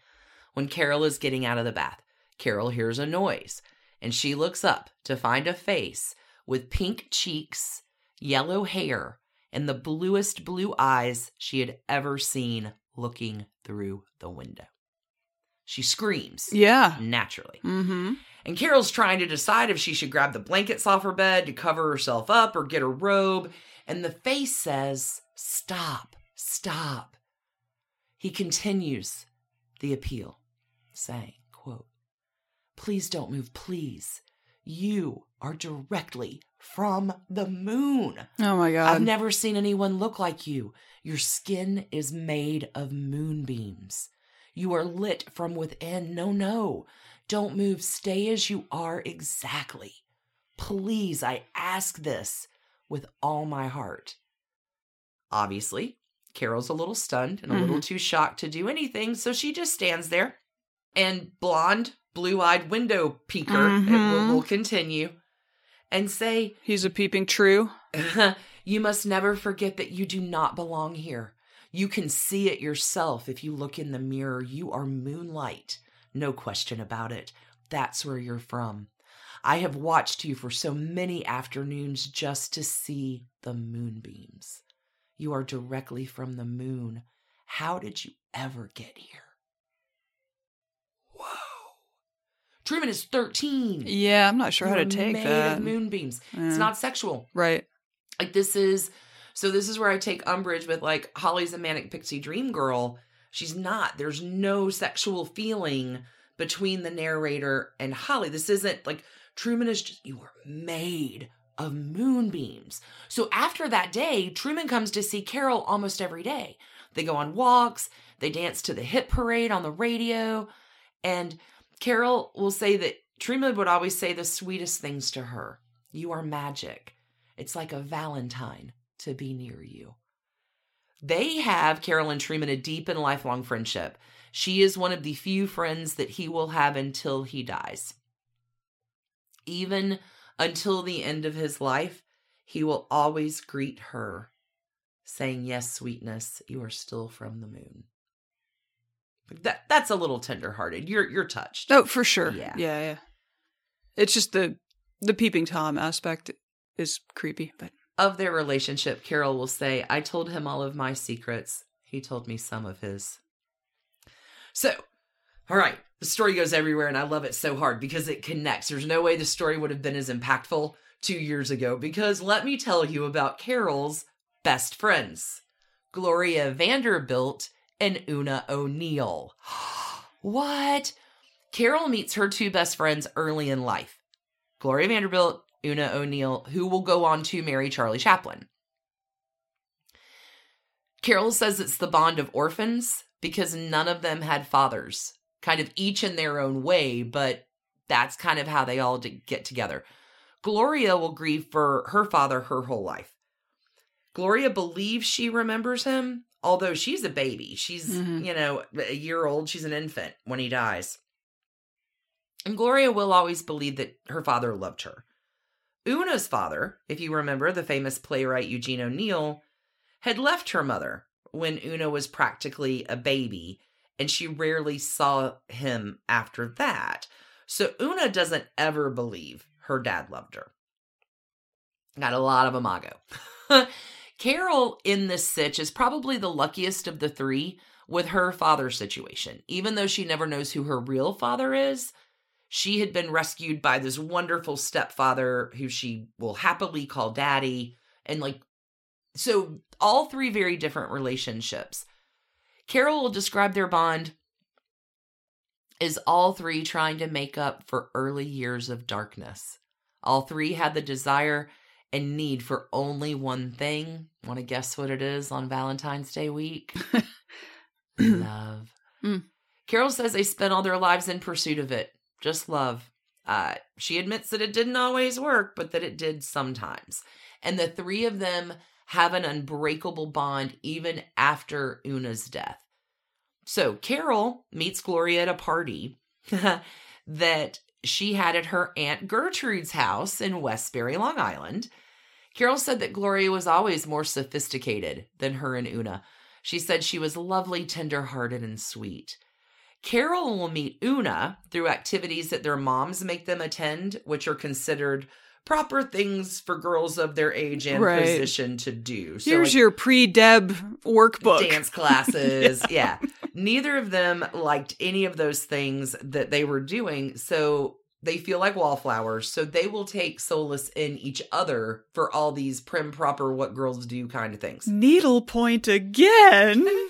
when Carol is getting out of the bath, Carol hears a noise and she looks up to find a face with pink cheeks, yellow hair, and the bluest blue eyes she had ever seen looking through the window. She screams, Yeah. naturally. Mm-hmm. And Carol's trying to decide if she should grab the blankets off her bed to cover herself up or get a robe. And the face says, Stop, stop. He continues the appeal, saying, quote, Please don't move, please. You are directly from the moon. Oh my god. I've never seen anyone look like you. Your skin is made of moonbeams. You are lit from within. No, no. Don't move. Stay as you are exactly. Please, I ask this with all my heart. Obviously, Carol's a little stunned and a little mm-hmm. too shocked to do anything, so she just stands there. And blonde, blue eyed window peeker, it will, Mhm. will continue, and say, He's a peeping true. you must never forget that you do not belong here. You can see it yourself if you look in the mirror. You are moonlight. No question about it. That's where you're from. I have watched you for so many afternoons just to see the moonbeams. You are directly from the moon. How did you ever get here? Whoa. Truman is 13. Yeah, I'm not sure how to take made that. Of moonbeams. Yeah. It's not sexual. Right. Like this is so this is where I take umbrage with like Holly's a manic pixie dream girl. She's not. There's no sexual feeling between the narrator and Holly. This isn't like Truman is just you are made of moonbeams. So after that day, Truman comes to see Carol almost every day. They go on walks, they dance to the hit parade on the radio, and Carol will say that Truman would always say the sweetest things to her. You are magic. It's like a Valentine to be near you. They have, Carol and Truman, a deep and lifelong friendship. She is one of the few friends that he will have until he dies. Even until the end of his life, he will always greet her, saying, Yes, sweetness, you are still from the moon. That that's a little tenderhearted. You're you're touched. Oh, for sure. Yeah. Yeah, yeah. It's just the the peeping tom aspect is creepy, but of their relationship, Carol will say, I told him all of my secrets. He told me some of his. So, all right, the story goes everywhere, and I love it so hard because it connects. There's no way the story would have been as impactful two years ago because let me tell you about Carol's best friends Gloria Vanderbilt and Oona O'Neill. what? Carol meets her two best friends early in life Gloria Vanderbilt Oona O'Neill, who will go on to marry Charlie Chaplin. Carol says it's the bond of orphans because none of them had fathers, kind of each in their own way, but that's kind of how they all get together. Gloria will grieve for her father her whole life. Gloria believes she remembers him, although she's a baby. She's, Mhm. you know, a year old. She's an infant when he dies. And Gloria will always believe that her father loved her. Oona's father, if you remember, the famous playwright Eugene O'Neill, had left her mother when Oona was practically a baby, and she rarely saw him after that. So Oona doesn't ever believe her dad loved her. Got a lot of imago. Carol in this sitch is probably the luckiest of the three with her father situation. Even though she never knows who her real father is, she had been rescued by this wonderful stepfather who she will happily call daddy. And like, so all three very different relationships. Carol will describe their bond as all three trying to make up for early years of darkness. All three had the desire and need for only one thing. Want to guess what it is on Valentine's Day week? love. Mm. Carol says they spent all their lives in pursuit of it, just love. Uh, she admits that it didn't always work, but that it did sometimes. And the three of them have an unbreakable bond even after Oona's death. So Carol meets Gloria at a party that she had at her Aunt Gertrude's house in Westbury, Long Island. Carol said that Gloria was always more sophisticated than her and Oona. She said she was lovely, tender-hearted, and sweet. Carol will meet Oona through activities that their moms make them attend, which are considered proper things for girls of their age and Right. position to do. So Here's like, your pre-Deb workbook. dance classes. yeah. Neither of them liked any of those things that they were doing. So they feel like wallflowers. So they will take solace in each other for all these prim proper what girls do kind of things. Needlepoint again.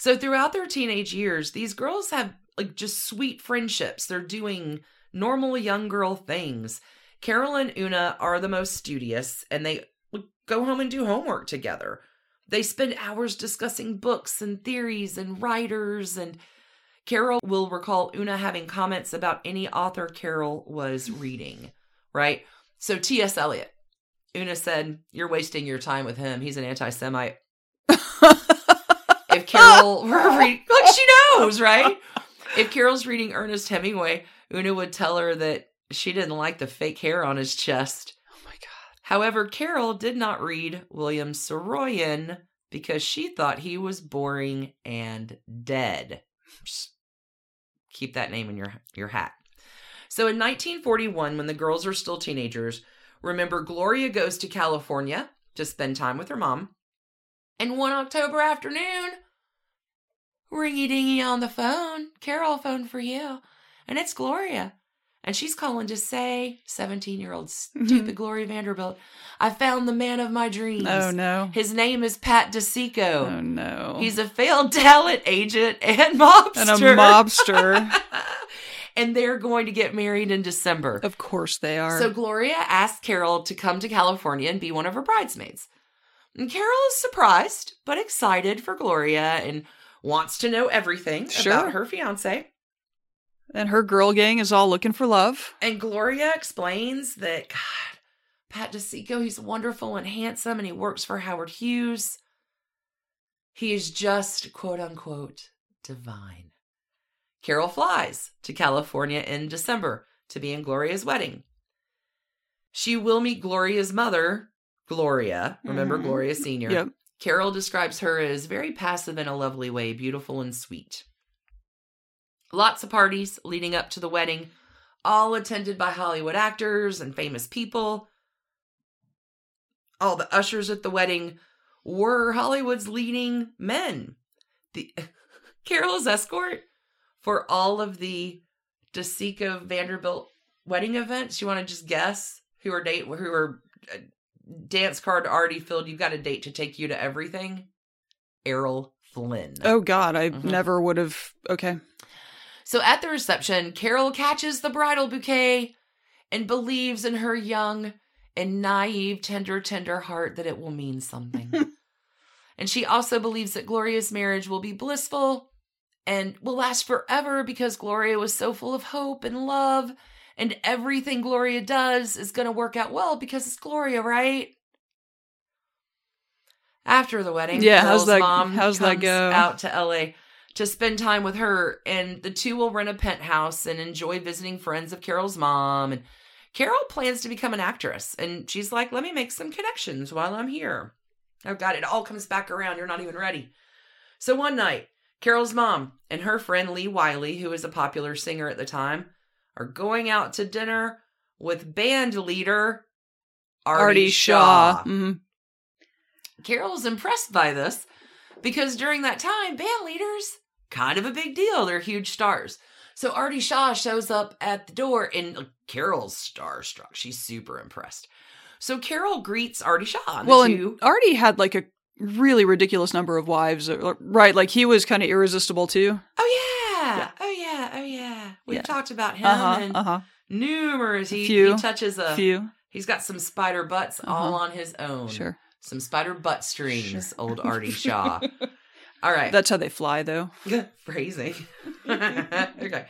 So throughout their teenage years, these girls have like just sweet friendships. They're doing normal young girl things. Carol and Oona are the most studious and they go home and do homework together. They spend hours discussing books and theories and writers and Carol will recall Oona having comments about any author Carol was reading, right? So T.S. Eliot. Oona said, You're wasting your time with him. He's an anti Semite if Carol were reading, like she knows, right? If Carol's reading Ernest Hemingway, Oona would tell her that she didn't like the fake hair on his chest. Oh my god. However, Carol did not read William Saroyan because she thought he was boring and dead. Just keep that name in your your hat. So in 1941, when the girls are still teenagers, remember Gloria goes to California to spend time with her mom. And one October afternoon, ringy dingy on the phone, Carol phoned for you, and it's Gloria. And she's calling to say, 17 year old mm-hmm. stupid Gloria Vanderbilt, I found the man of my dreams. Oh no. His name is Pat DiCicco. Oh no. He's a failed talent agent and mobster. and a mobster. and they're going to get married in December. of course they are. So Gloria asked Carol to come to California and be one of her bridesmaids. And Carol is surprised, but excited for Gloria and wants to know everything Sure. about her fiance. And her girl gang is all looking for love. And Gloria explains that, God, Pat DiCicco, he's wonderful and handsome and he works for Howard Hughes. He is just, quote unquote, divine. Carol flies to California in December to be in Gloria's wedding. She will meet Gloria's mother, Gloria. Remember Mhm. Gloria Sr. Yep. Carol describes her as very passive in a lovely way, beautiful and sweet. Lots of parties leading up to the wedding, all attended by Hollywood actors and famous people. All the ushers at the wedding were Hollywood's leading men. The Carol's escort for all of the DiCicco Vanderbilt wedding events. You want to just guess who are date who are uh, dance card already filled? You've got a date to take you to everything. Errol Flynn. Oh god, I Mhm. never would have okay. So at the reception, Carol catches the bridal bouquet and believes in her young and naive, tender, tender heart that it will mean something. and she also believes that Gloria's marriage will be blissful and will last forever because Gloria was so full of hope and love. And everything Gloria does is going to work out well because it's Gloria, right? After the wedding, Yeah, how's that- mom how's that go? out to LA to spend time with her, and the two will rent a penthouse and enjoy visiting friends of Carol's mom. And Carol plans to become an actress, and she's like, "Let me make some connections while I'm here." Oh, God, it all comes back around. You're not even ready. So one night, Carol's mom and her friend Lee Wiley, who was a popular singer at the time, are going out to dinner with band leader Artie, Artie Shaw. Shaw. Mhm. Carol's impressed by this because during that time, band leaders, kind of a big deal. They're huge stars. So Artie Shaw shows up at the door and like, Carol's starstruck. She's super impressed. So Carol greets Artie Shaw. Well, two- and Artie had like a really ridiculous number of wives, right? Like he was kind of irresistible too. oh yeah. Yeah. oh yeah, oh yeah. We've Yeah. talked about him Uh huh. and Uh huh. numerous. He, Few. he touches a. Few. He's got some spider butts all Uh-huh. on his own. Sure. Some spider butt strings. Sure. Old Artie Shaw. all right. That's how they fly, though. Phrasing. okay.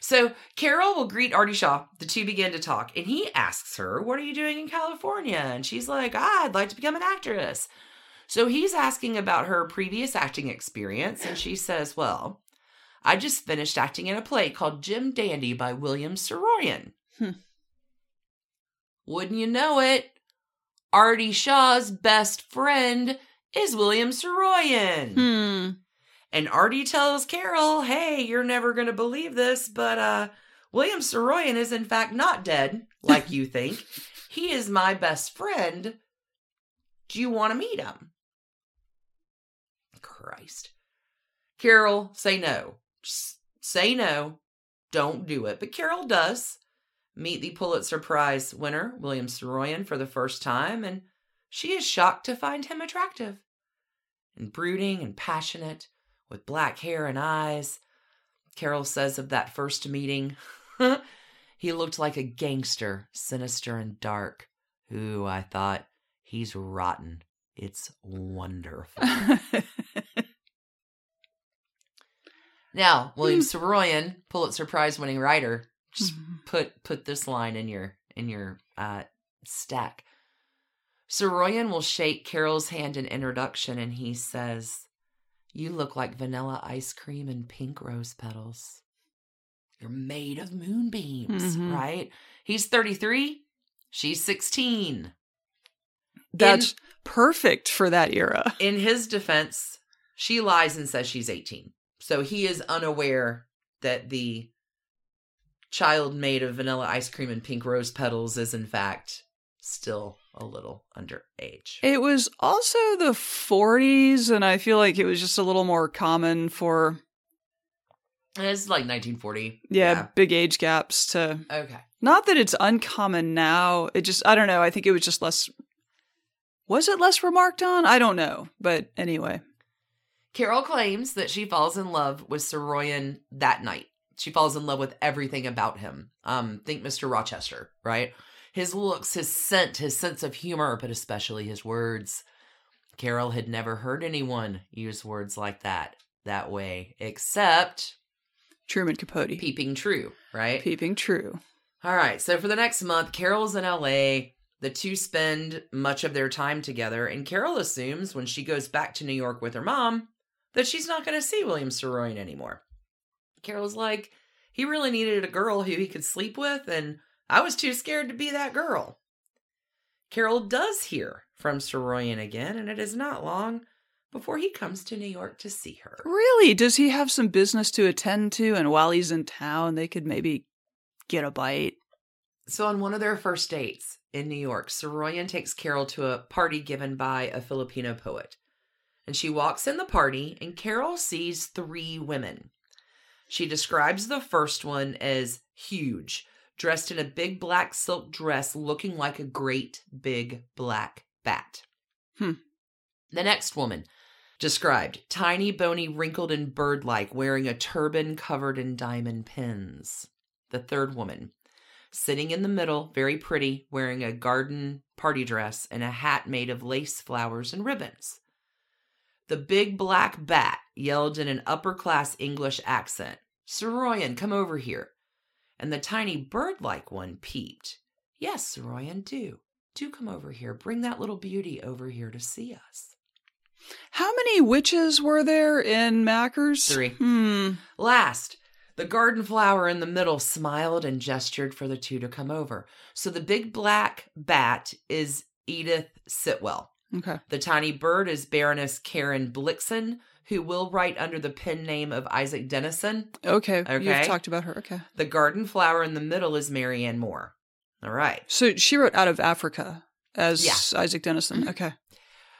So Carol will greet Artie Shaw. The two begin to talk, and he asks her, What are you doing in California? And she's like, ah, I'd like to become an actress. So he's asking about her previous acting experience, and she says, Well, I just finished acting in a play called Jim Dandy by William Saroyan. Hmm. Wouldn't you know it? Artie Shaw's best friend is William Saroyan. Hmm. And Artie tells Carol, "Hey, you're never going to believe this, but uh William Saroyan is in fact not dead like you think. He is my best friend. Do you want to meet him?" Christ. Carol, say no. Just say no. Don't do it. But Carol does meet the Pulitzer Prize winner, William Saroyan, for the first time, and she is shocked to find him attractive and brooding and passionate with black hair and eyes. Carol says of that first meeting, he looked like a gangster, sinister and dark. Ooh, I thought, he's rotten. It's wonderful. now, William hmm. Saroyan, Pulitzer Prize winning writer, just put put this line in your in your uh, stack. Saroyan will shake Carol's hand in introduction, and he says, "You look like vanilla ice cream and pink rose petals. You're made of moonbeams, Mhm. right?" He's thirty three. She's sixteen. That's perfect for that era. In his defense, she lies and says she's 18. So he is unaware that the child made of vanilla ice cream and pink rose petals is, in fact, still a little underage. It was also the 40s, and I feel like it was just a little more common for, It's like 1940. yeah, big age gaps to. Okay. Not that it's uncommon now. It just, I don't know. I think it was just less. Was it less remarked on? I don't know. But anyway. Carol claims that she falls in love with Saroyan that night. She falls in love with everything about him. Um, think Mr. Rochester, right? His looks, his scent, his sense of humor, but especially his words. Carol had never heard anyone use words like that, that way, except Truman Capote. peeping true, right? Peeping true. All right. So for the next month, Carol's in LA. The two spend much of their time together, and Carol assumes when she goes back to New York with her mom that she's not going to see William Saroyan anymore. Carol's like, he really needed a girl who he could sleep with, and I was too scared to be that girl. Carol does hear from Saroyan again, and it is not long before he comes to New York to see her. Really? Does he have some business to attend to? And while he's in town, they could maybe get a bite. So, on one of their first dates in New York, Saroyan takes Carol to a party given by a Filipino poet. And she walks in the party, and Carol sees three women. She describes the first one as huge, dressed in a big black silk dress looking like a great big black bat. Hmm. The next woman described tiny, bony, wrinkled, and bird like, wearing a turban covered in diamond pins. The third woman sitting in the middle, very pretty, wearing a garden party dress and a hat made of lace flowers and ribbons. The big black bat yelled in an upper class English accent, Saroyan, come over here. And the tiny bird like one peeped. Yes, Saroyan, do. Do come over here. Bring that little beauty over here to see us. How many witches were there in Mackers? Three. Hmm. Last, the garden flower in the middle smiled and gestured for the two to come over. So the big black bat is Edith Sitwell. Okay. The tiny bird is Baroness Karen Blixen, who will write under the pen name of Isak Dinesen. Okay. Okay. You've talked about her. Okay. The garden flower in the middle is Marianne Moore. All right. So she wrote Out of Africa as Yeah. Isak Dinesen. Mhm. Okay.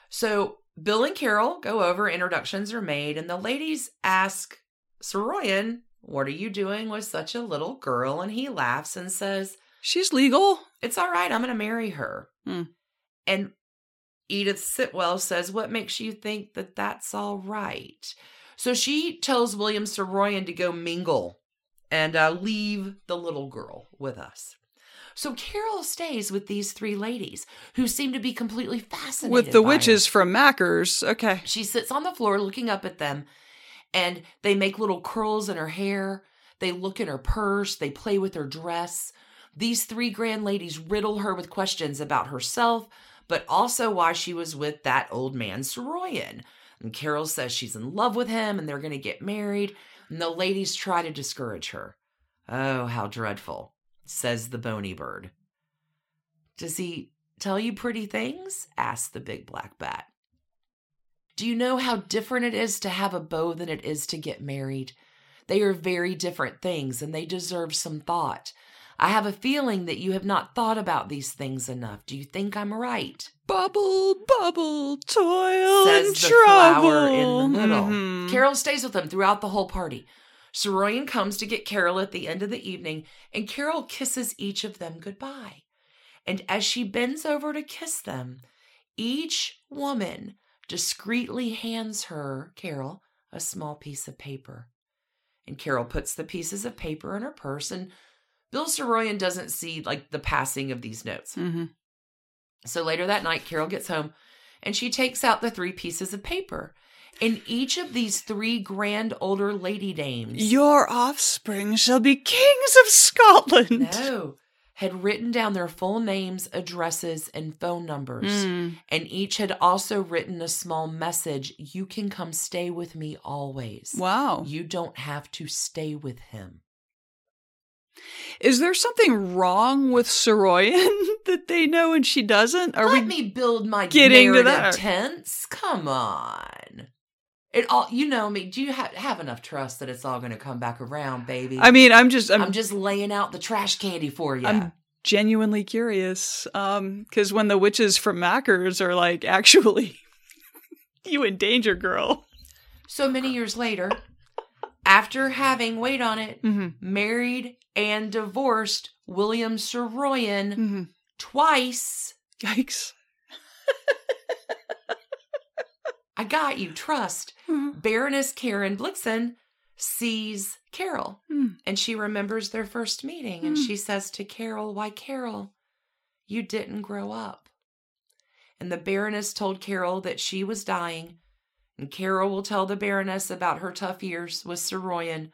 So Bill and Carol go over, introductions are made, and the ladies ask Saroyan, What are you doing with such a little girl? And he laughs and says, She's legal. It's all right, I'm going to marry her. Hmm. And Edith Sitwell says, What makes you think that that's all right? So she tells William Saroyan to go mingle and uh, leave the little girl with us. So Carol stays with these three ladies who seem to be completely fascinated With the her. witches from Mackers. Okay. She sits on the floor looking up at them, and they make little curls in her hair. They look in her purse. They play with her dress. These three grand ladies riddle her with questions about herself, but also why she was with that old man, Saroyan. And Carol says she's in love with him and they're going to get married. And the ladies try to discourage her. Oh, how dreadful, says the bony bird. Does he tell you pretty things? asked the big black bat. Do you know how different it is to have a beau than it is to get married? They are very different things and they deserve some thought. I have a feeling that you have not thought about these things enough. Do you think I'm right? Bubble, bubble, toil Says and the trouble. flower in the middle. Mhm. Carol stays with them throughout the whole party. Saroyan comes to get Carol at the end of the evening, and Carol kisses each of them goodbye. And as she bends over to kiss them, each woman discreetly hands her, Carol, a small piece of paper. And Carol puts the pieces of paper in her purse, and Bill Saroyan doesn't see like the passing of these notes. Mhm. So later that night, Carol gets home and she takes out the three pieces of paper. And each of these three grand older lady dames Your offspring shall be kings of Scotland. no, had written down their full names, addresses, and phone numbers. Mm. And each had also written a small message You can come stay with me always. Wow. You don't have to stay with him. Is there something wrong with Saroyan that they know and she doesn't? Are Let we me build my getting to that? tense. Come on. It all you know me. Do you have have enough trust that it's all going to come back around, baby? I mean, I'm just I'm, I'm, just laying out the trash candy for you. I'm genuinely curious. Um cuz when the witches from Mackers are like actually you in danger, girl. so many years later, after having wait on it, Mhm. married and divorced William Saroyan Mhm. twice. Yikes. I got you. Trust. Mhm. Baroness Karen Blixen sees Carol Hmm. and she remembers their first meeting and Hmm. she says to Carol, Why, Carol, you didn't grow up. And the Baroness told Carol that she was dying, and Carol will tell the Baroness about her tough years with Sir Saroyan.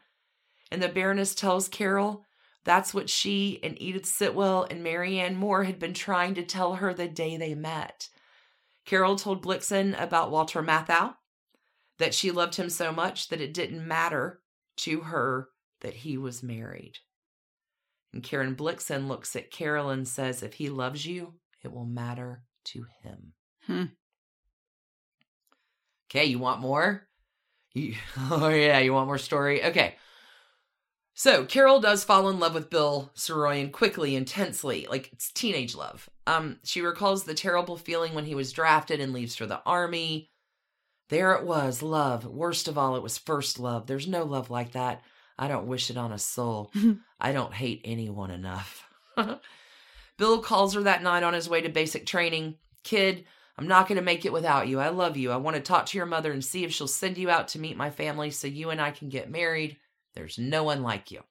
And the Baroness tells Carol that's what she and Edith Sitwell and Marianne Moore had been trying to tell her the day they met. Carol told Blixen about Walter Matthau, that she loved him so much that it didn't matter to her that he was married. And Karen Blixen looks at Carol and says, If he loves you, it will matter to him. Hmm. Okay, you want more? You, oh, yeah, you want more story? Okay. So Carol does fall in love with Bill Saroyan quickly, intensely, like it's teenage love. Um, she recalls the terrible feeling when he was drafted and leaves for the army. There it was, love. Worst of all, it was first love. There's no love like that. I don't wish it on a soul. I don't hate anyone enough. Bill calls her that night on his way to basic training. Kid, I'm not going to make it without you. I love you. I want to talk to your mother and see if she'll send you out to meet my family so you and I can get married. There's no one like you.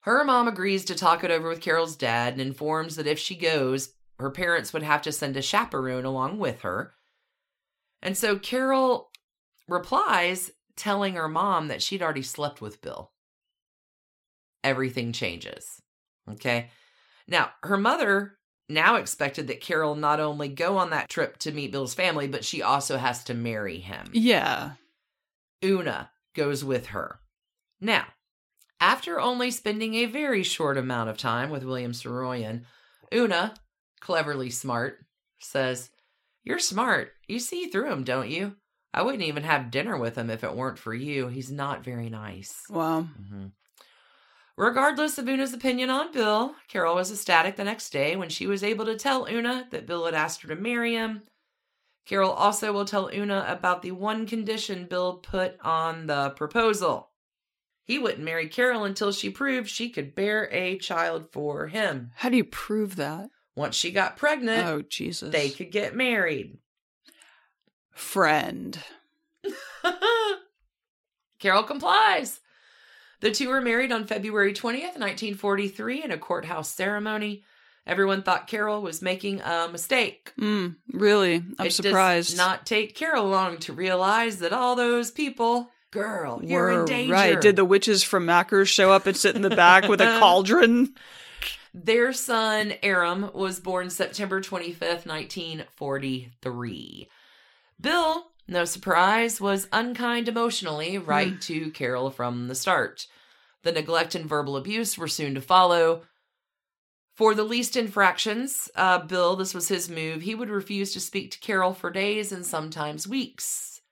Her mom agrees to talk it over with Carol's dad and informs that if she goes, her parents would have to send a chaperone along with her. And so Carol replies, telling her mom that she'd already slept with Bill. Everything changes. Okay. Now, her mother now expected that Carol not only go on that trip to meet Bill's family, but she also has to marry him. Yeah. Oona goes with her. Now, after only spending a very short amount of time with William Saroyan, Oona, cleverly smart, says, You're smart. You see through him, don't you? I wouldn't even have dinner with him if it weren't for you. He's not very nice. Wow. hmm Regardless of Oona's opinion on Bill, Carol was ecstatic the next day when she was able to tell Oona that Bill had asked her to marry him. Carol also will tell Oona about the one condition Bill put on the proposal. He wouldn't marry Carol until she proved she could bear a child for him. How do you prove that? Once she got pregnant, Oh, Jesus. they could get married. Friend. Carol complies. The two were married on February 20th, 1943, in a courthouse ceremony. Everyone thought Carol was making a mistake. Mm, really? I'm it surprised. Not take Carol long to realize that all those people, girl, you're in danger. Right. Did the witches from Mackers show up and sit in the back with a cauldron? Their son, Aram, was born September 25th, 1943. Bill, no surprise, was unkind emotionally right to Carol from the start. The neglect and verbal abuse were soon to follow. For the least infractions, uh, Bill, this was his move, he would refuse to speak to Carol for days and sometimes weeks.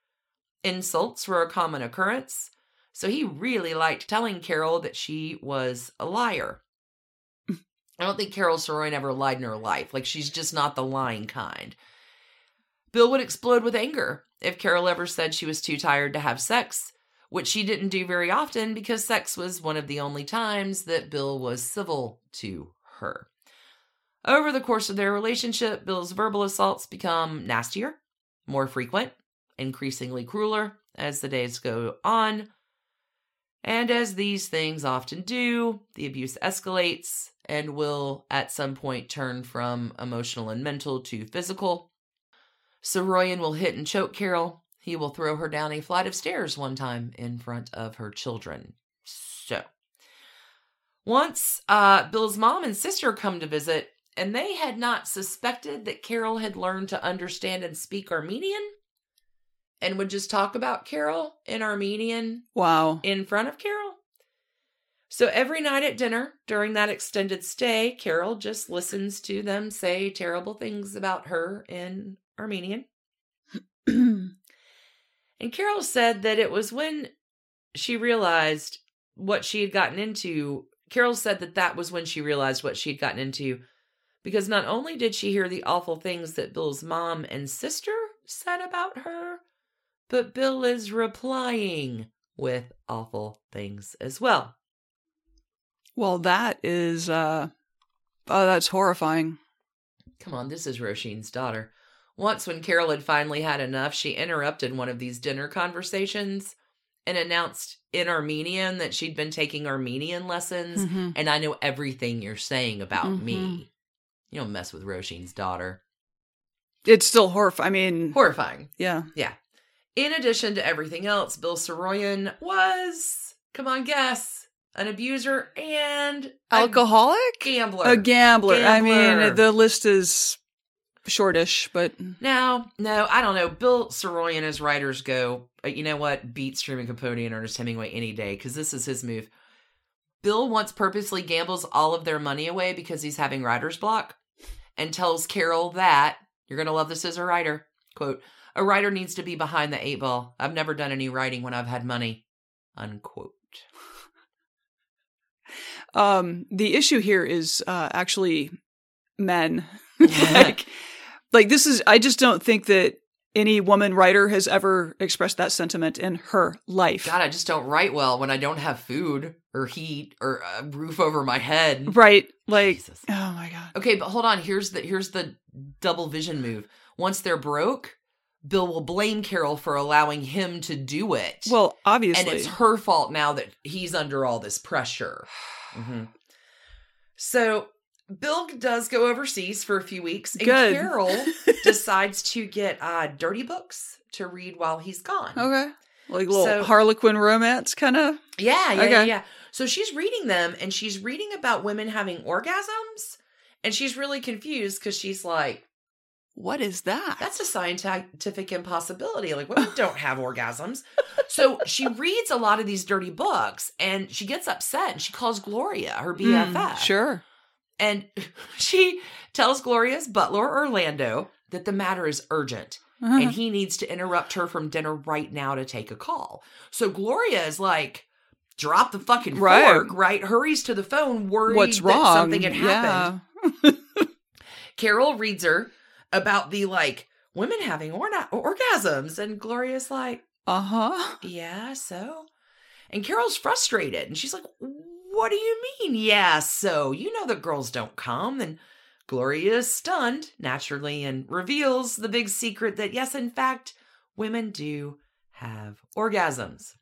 Insults were a common occurrence, so he really liked telling Carol that she was a liar. I don't think Carol Saroyan ever lied in her life. Like, she's just not the lying kind. Bill would explode with anger if Carol ever said she was too tired to have sex, which she didn't do very often because sex was one of the only times that Bill was civil to her. Over the course of their relationship, Bill's verbal assaults become nastier, more frequent, increasingly crueler as the days go on. And as these things often do, the abuse escalates and will at some point turn from emotional and mental to physical. Saroyan will hit and choke Carol. He will throw her down a flight of stairs one time in front of her children. So, once uh, Bill's mom and sister come to visit, and they had not suspected that Carol had learned to understand and speak Armenian, and would just talk about Carol in Armenian Wow. in front of Carol. So every night at dinner during that extended stay, Carol just listens to them say terrible things about her in Armenian. And Carol said that it was when she realized what she had gotten into. Carol said that that was when she realized what she had gotten into because not only did she hear the awful things that Bill's mom and sister said about her, but Bill is replying with awful things as well. well, that is, uh, oh, that's horrifying. Come on, this is Roshin's daughter. Once, when Carol had finally had enough, she interrupted one of these dinner conversations and announced in Armenian that she'd been taking Armenian lessons. Mhm. And I know everything you're saying about Mhm. me. You don't mess with Roshin's daughter. It's still horrifying. I mean, Horrifying. yeah. Yeah. In addition to everything else, Bill Saroyan was, come on, guess, an abuser and a Alcoholic? gambler. A gambler. I mean, the list is shortish, but Now, no, I don't know. Bill Saroyan, as writers go, uh, you know what? Beat Truman Capote and Ernest Hemingway any day because this is his move. Bill once purposely gambles all of their money away because he's having writer's block and tells Carol that, you're going to love this as a writer, quote, a writer needs to be behind the eight ball. I've never done any writing when I've had money, unquote. um, the issue here is uh, actually men. like, like this is. I just don't think that any woman writer has ever expressed that sentiment in her life. God, I just don't write well when I don't have food or heat or a roof over my head. Right? Like, Jesus. oh my god. Okay, but hold on. Here's the here's the double vision move. Once they're broke, Bill will blame Carol for allowing him to do it. Well, obviously. and it's her fault now that he's under all this pressure. Mhm. So Bill does go overseas for a few weeks, and Good. Carol decides to get uh, dirty books to read while he's gone. okay. Like little So- Harlequin romance, kind of. Yeah, yeah, yeah, yeah. So she's reading them and she's reading about women having orgasms. And she's really confused because she's like, What is that? that's a scientific impossibility. Like, women don't have orgasms. So she reads a lot of these dirty books and she gets upset and she calls Gloria, her BFF. Mm, sure. And she tells Gloria's butler, Orlando, that the matter is urgent and he needs to interrupt her from dinner right now to take a call. So Gloria is like, drop the fucking Right. fork, right? Hurries to the phone, worried What's that something had happened. Yeah. Carol reads her about the like women having orna- orgasms, and Gloria's like, Uh huh. yeah, so. And Carol's frustrated, and she's like, what do you mean, yeah, so? You know that girls don't come. And Gloria is stunned, naturally, and reveals the big secret that, yes, in fact, women do have orgasms.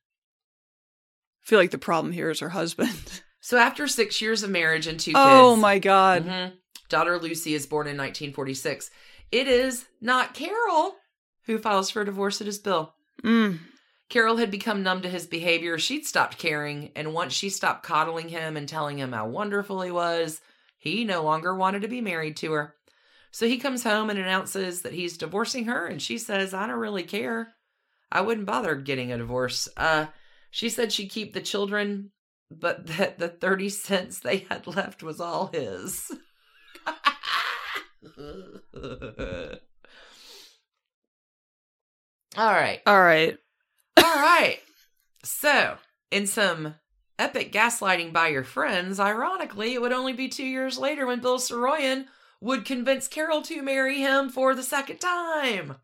I feel like the problem here is her husband. So after six years of marriage and two kids. oh my god. Mhm. Daughter Lucy is born in 1946. It is not Carol who files for divorce at his bill. Mm. Carol had become numb to his behavior. She'd stopped caring, and once she stopped coddling him and telling him how wonderful he was, he no longer wanted to be married to her. So he comes home and announces that he's divorcing her, and she says, I don't really care. I wouldn't bother getting a divorce. Uh, she said she'd keep the children, but that the 30 cents they had left was all his. all right. All right. All right. So, in some epic gaslighting by your friends, ironically, it would only be two years later when Bill Saroyan would convince Carol to marry him for the second time.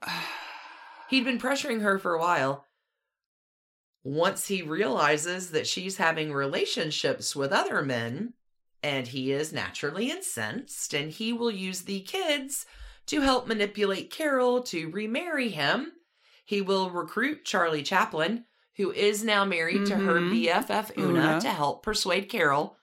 He'd been pressuring her for a while. Once he realizes that she's having relationships with other men, and he is naturally incensed, and he will use the kids to help manipulate Carol to remarry him. He will recruit Charlie Chaplin, who is now married to her Mhm. BFF Oona, Oona. to help persuade Carol.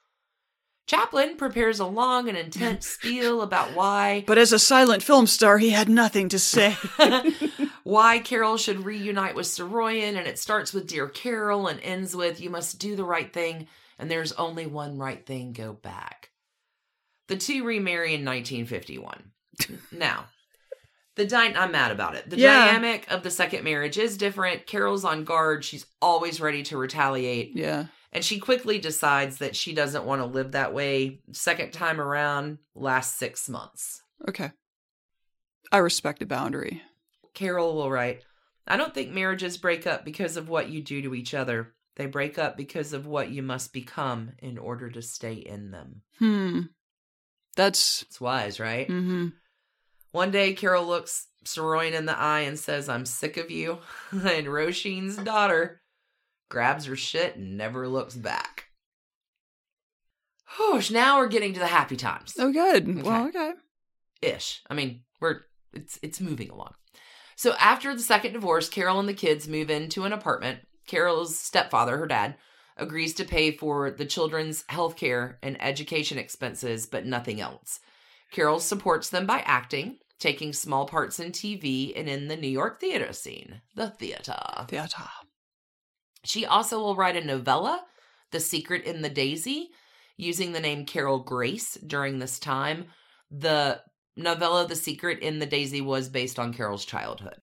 Chaplin prepares a long and intense spiel about why But as a silent film star, he had nothing to say. why Carol should reunite with Saroyan, and it starts with Dear Carol and ends with You must do the right thing, and there's only one right thing, go back. The two remarry in 1951. now, the dy- I'm mad about it. The Yeah. dynamic of the second marriage is different. Carol's on guard. She's always ready to retaliate. yeah. And she quickly decides that she doesn't want to live that way. Second time around, last six months. Okay. I respect a boundary. Carol will write, I don't think marriages break up because of what you do to each other. They break up because of what you must become in order to stay in them. Hmm. That's. It's wise, right? hmm One day, Carol looks Saroyan in the eye and says, I'm sick of you. and Rosheen's daughter grabs her shit and never looks back. Whew, now we're getting to the happy times. Oh, good. Okay. Well, okay. ish. I mean, we're it's it's moving along. So after the second divorce, Carol and the kids move into an apartment. Carol's stepfather, her dad, agrees to pay for the children's health care and education expenses, but nothing else. Carol supports them by acting, taking small parts in TV and in the New York theater scene, the theater. Theater. She also will write a novella, The Secret in the Daisy, using the name Carol Grace during this time. The novella The Secret in the Daisy was based on Carol's childhood.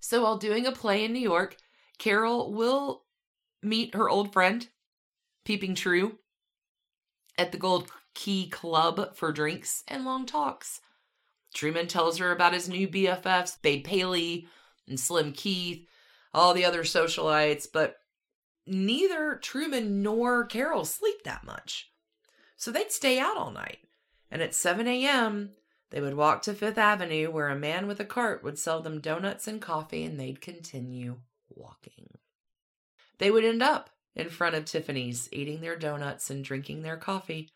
So while doing a play in New York, Carol will meet her old friend, Peeping True, at the Gold Key Club for drinks and long talks. Truman tells her about his new BFFs, Babe Paley and Slim Keith, all the other socialites, but neither Truman nor Carol sleep that much. So they'd stay out all night. And at 7 a.m., they would walk to Fifth Avenue where a man with a cart would sell them donuts and coffee and they'd continue walking. They would end up in front of Tiffany's eating their donuts and drinking their coffee,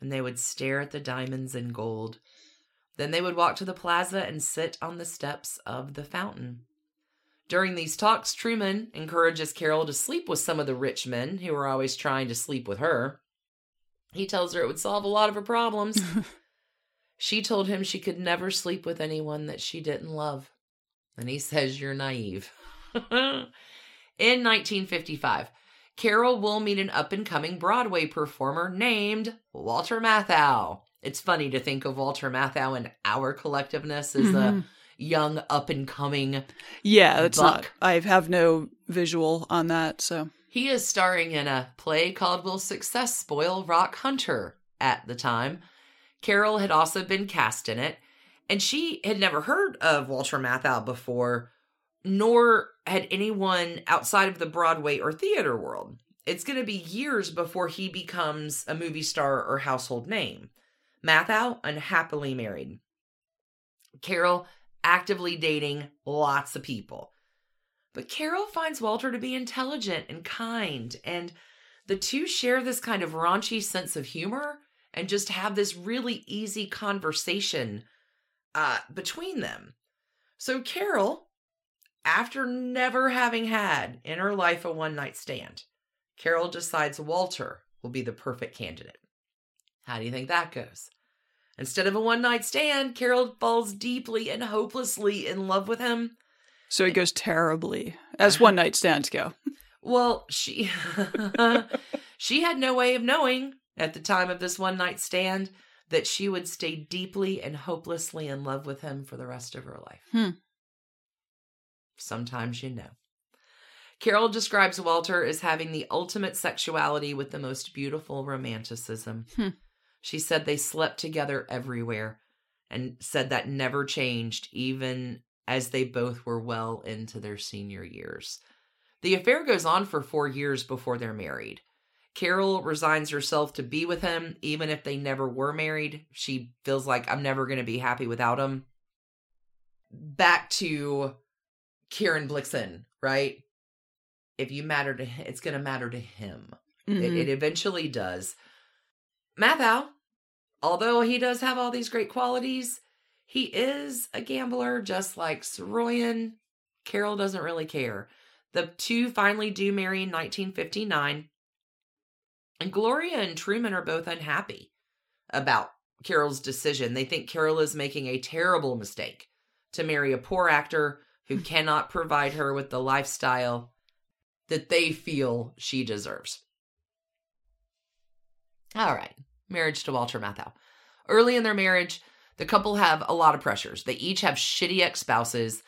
and they would stare at the diamonds and gold. Then they would walk to the plaza and sit on the steps of the fountain. During these talks, Truman encourages Carol to sleep with some of the rich men who are always trying to sleep with her. He tells her it would solve a lot of her problems. she told him she could never sleep with anyone that she didn't love. And he says, You're naive. In 1955, Carol will meet an up and coming Broadway performer named Walter Matthau. It's funny to think of Walter Matthau and our collectiveness as a Mhm. young up and coming Yeah, that's not. I have no visual on that, so. He is starring in a play called Will Success Spoil Rock Hunter at the time. Carol had also been cast in it, And she had never heard of Walter Matthau before, nor had anyone outside of the Broadway or theater world. It's going to be years before he becomes a movie star or household name. Matthau, unhappily married. Carol, actively dating lots of people. But Carol finds Walter to be intelligent and kind, and the two share this kind of raunchy sense of humor and just have this really easy conversation uh, between them. So, Carol, after never having had in her life a one night stand, Carol decides Walter will be the perfect candidate. How do you think that goes? Instead of a one night stand, Carol falls deeply and hopelessly in love with him. So it goes terribly, as one night stands go. Well, she she had no way of knowing at the time of this one night stand that she would stay deeply and hopelessly in love with him for the rest of her life. Hmm. Sometimes you know. Carol describes Walter as having the ultimate sexuality with the most beautiful romanticism. Hmm. She said they slept together everywhere and said that never changed, even as they both were well into their senior years. The affair goes on for four years before they're married. Carol resigns herself to be with him, even if they never were married. She feels like I'm never going to be happy without him. Back to Karen Blixen, right? If you matter to him, it's going to matter to him. It, Mhm. it eventually does. Matthau, although he does have all these great qualities, he is a gambler just like Saroyan. Carol doesn't really care. The two finally do marry in 1959. And Gloria and Truman are both unhappy about Carol's decision. They think Carol is making a terrible mistake to marry a poor actor who cannot provide her with the lifestyle that they feel she deserves. All right, marriage to Walter Matthau. Early in their marriage, the couple have a lot of pressures. They each have shitty ex spouses.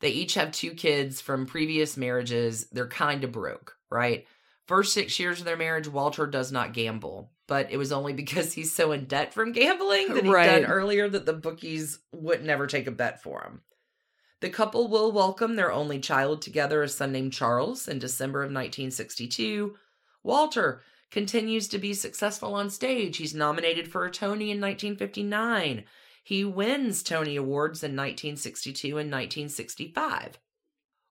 They each have two kids from previous marriages. They're kind of broke, right? First six years of their marriage, Walter does not gamble, but it was only because he's so in debt from gambling that he'd Right. done earlier that the bookies would never take a bet for him. The couple will welcome their only child together, a son named Charles, in December of 1962. Walter continues to be successful on stage. He's nominated for a Tony in 1959. He wins Tony Awards in 1962 and 1965.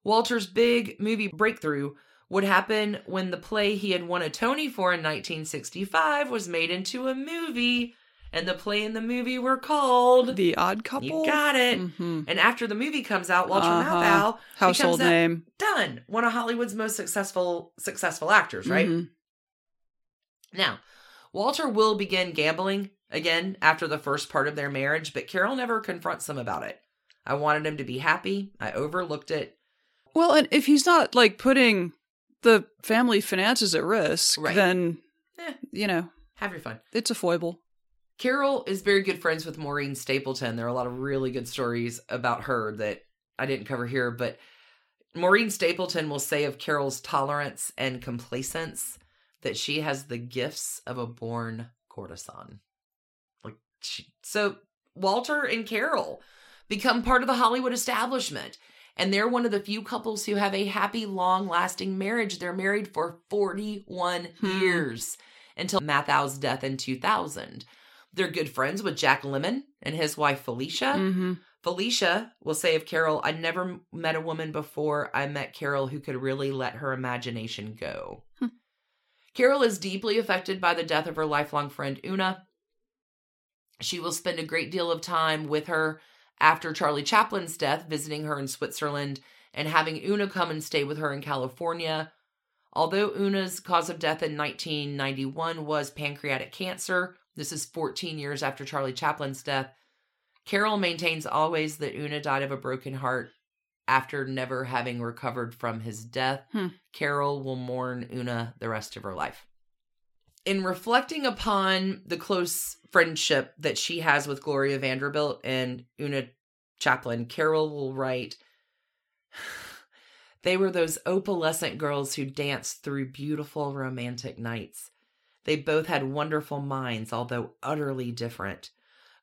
Walter's big movie breakthrough would happen when the play he had won a Tony for in 1965 was made into a movie, and the play and the movie were called The Odd Couple. You got it. Mhm. And after the movie comes out, Walter Uh-huh. Matthau Household name. done one of Hollywood's most successful successful actors, right? Mhm. Now, Walter will begin gambling again after the first part of their marriage, but Carol never confronts him about it. I wanted him to be happy. I overlooked it. Well, and if he's not like putting the family finances at risk, Right. then Eh. you know Have your fun. it's a foible. Carol is very good friends with Maureen Stapleton. There are a lot of really good stories about her that I didn't cover here, but Maureen Stapleton will say of Carol's tolerance and complacence that she has the gifts of a born courtesan. Like she, so Walter and Carol become part of the Hollywood establishment. And they're one of the few couples who have a happy, long lasting marriage. They're married for 41 Hmm. years until Matthau's death in 2000. They're good friends with Jack Lemmon and his wife Felicia. hmm Felicia will say of Carol, I never met a woman before I met Carol who could really let her imagination go. Carol is deeply affected by the death of her lifelong friend Oona. She will spend a great deal of time with her after Charlie Chaplin's death, visiting her in Switzerland and having Oona come and stay with her in California. Although Oona's cause of death in 1991 was pancreatic cancer, this is 14 years after Charlie Chaplin's death. Carol maintains always that Oona died of a broken heart after never having recovered from his death. Hmm. Carol will mourn Oona the rest of her life. In reflecting upon the close friendship that she has with Gloria Vanderbilt and Oona Chaplin, Carol will write They were those opalescent girls who danced through beautiful romantic nights. They both had wonderful minds, although utterly different.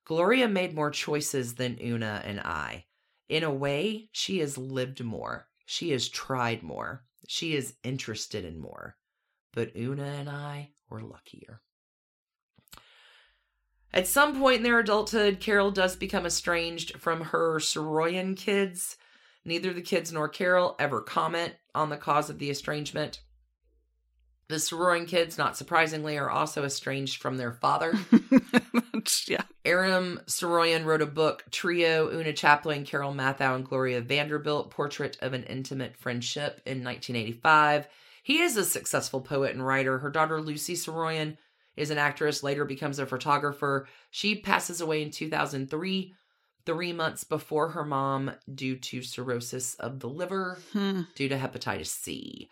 Gloria made more choices than Oona and I. In a way, she has lived more. She has tried more. She is interested in more. But Oona and I were luckier. At some point in their adulthood, Carol does become estranged from her Saroyan kids. Neither the kids nor Carol ever comment on the cause of the estrangement. The Saroyan kids, not surprisingly, are also estranged from their father. yeah. Aram Saroyan wrote a book, Trio, Oona Chaplin, Carol Matthau, and Gloria Vanderbilt, Portrait of an Intimate Friendship in 1985. He is a successful poet and writer. Her daughter, Lucy Saroyan, is an actress, later becomes a photographer. She passes away in 2003, three months before her mom, due to cirrhosis of the liver Hmm. due to hepatitis C.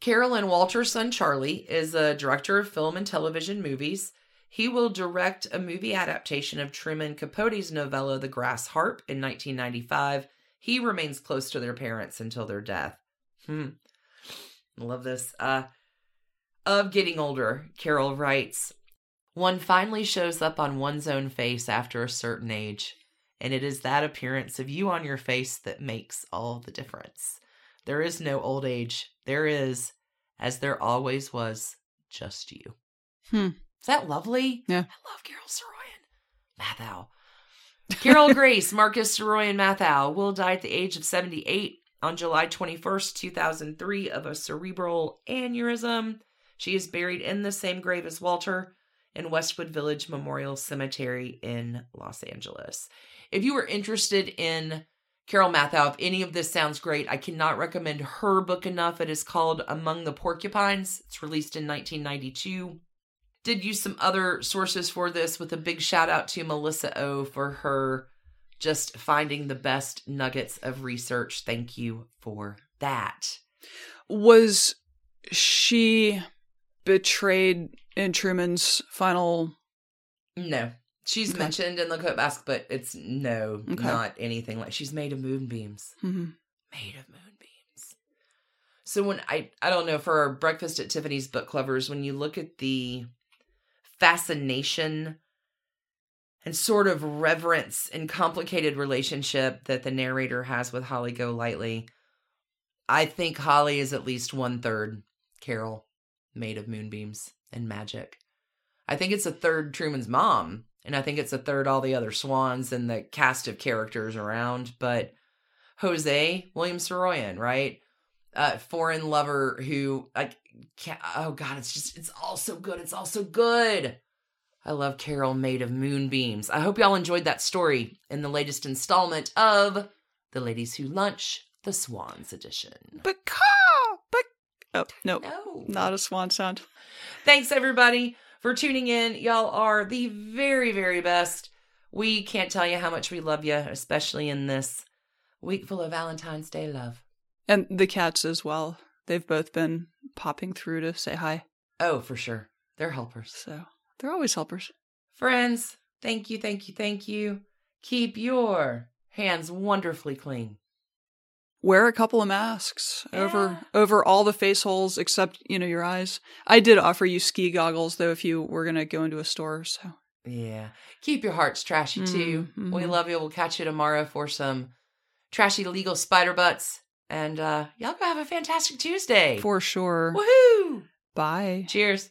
Carolyn Walter's son Charlie is a director of film and television movies. He will direct a movie adaptation of Truman Capote's novella The Grass Harp in 1995. He remains close to their parents until their death. Hmm. Love this. Uh of getting older, Carol writes, one finally shows up on one's own face after a certain age, and it is that appearance of you on your face that makes all the difference. There is no old age. There is, as there always was, just you. Hmm. Is that lovely? Yeah. I love Carol Saroyan. Matthau. Carol Grace, Marcus Saroyan Matthau, will die at the age of 78 on July 21st, 2003, of a cerebral aneurysm. She is buried in the same grave as Walter in Westwood Village Memorial Cemetery in Los Angeles. If you are interested in Carol Matthau, if any of this sounds great, I cannot recommend her book enough. It is called Among the Porcupines. It's released in 1992. Did use some other sources for this with a big shout out to Melissa O for her just finding the best nuggets of research. Thank you for that. Was she betrayed in Truman's final? No. She's Okay. mentioned in the Côte Basque, but it's no, Okay. not anything like she's made of moonbeams. Mhm. Made of moonbeams. So when I I don't know for our breakfast at Tiffany's book clovers, when you look at the fascination and sort of reverence and complicated relationship that the narrator has with Holly Golightly, I think Holly is at least one third Carol, made of moonbeams and magic. I think it's a third Truman's mom, and I think it's a third all the other swans and the cast of characters around. But Jose William Saroyan, right? Uh, foreign lover who like, oh god, it's just it's all so good. It's all so good. I love Carol made of moonbeams. I hope y'all enjoyed that story in the latest installment of The Ladies Who Lunch, the Swans edition. But but oh no, No. not a swan sound. Thanks everybody for tuning in. Y'all are the very, very best. We can't tell you how much we love you, especially in this week full of Valentine's Day love. And the cats as well. They've both been popping through to say hi. Oh, for sure. They're helpers. So they're always helpers. Friends, thank you, thank you, thank you. Keep your hands wonderfully clean. Wear a couple of masks over Yeah. over all the face holes except you know your eyes. I did offer you ski goggles though if you were gonna go into a store. So Yeah. Keep your hearts trashy too. Mhm, We love you. We'll catch you tomorrow for some trashy legal spider butts. And uh y'all go have a fantastic Tuesday. for sure. Woohoo! Bye. Cheers.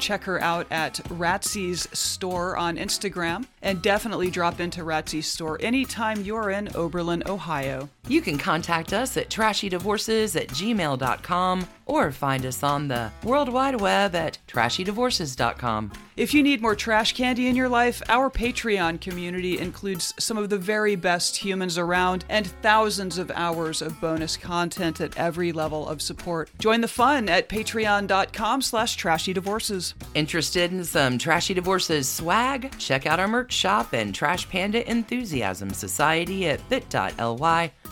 Check her out at Ratsy's store on Instagram. And definitely drop into Ratsy's store anytime you're in Oberlin, Ohio. You can contact us at trashydivorces at gmail.com or find us on the World Wide Web at trashydivorces.com. If you need more trash candy in your life, our Patreon community includes some of the very best humans around and thousands of hours of bonus content at every level of support. Join the fun at patreon.com slash trashydivorces. Interested in some Trashy Divorces swag? Check out our merch shop and Trash Panda Enthusiasm Society at bit.ly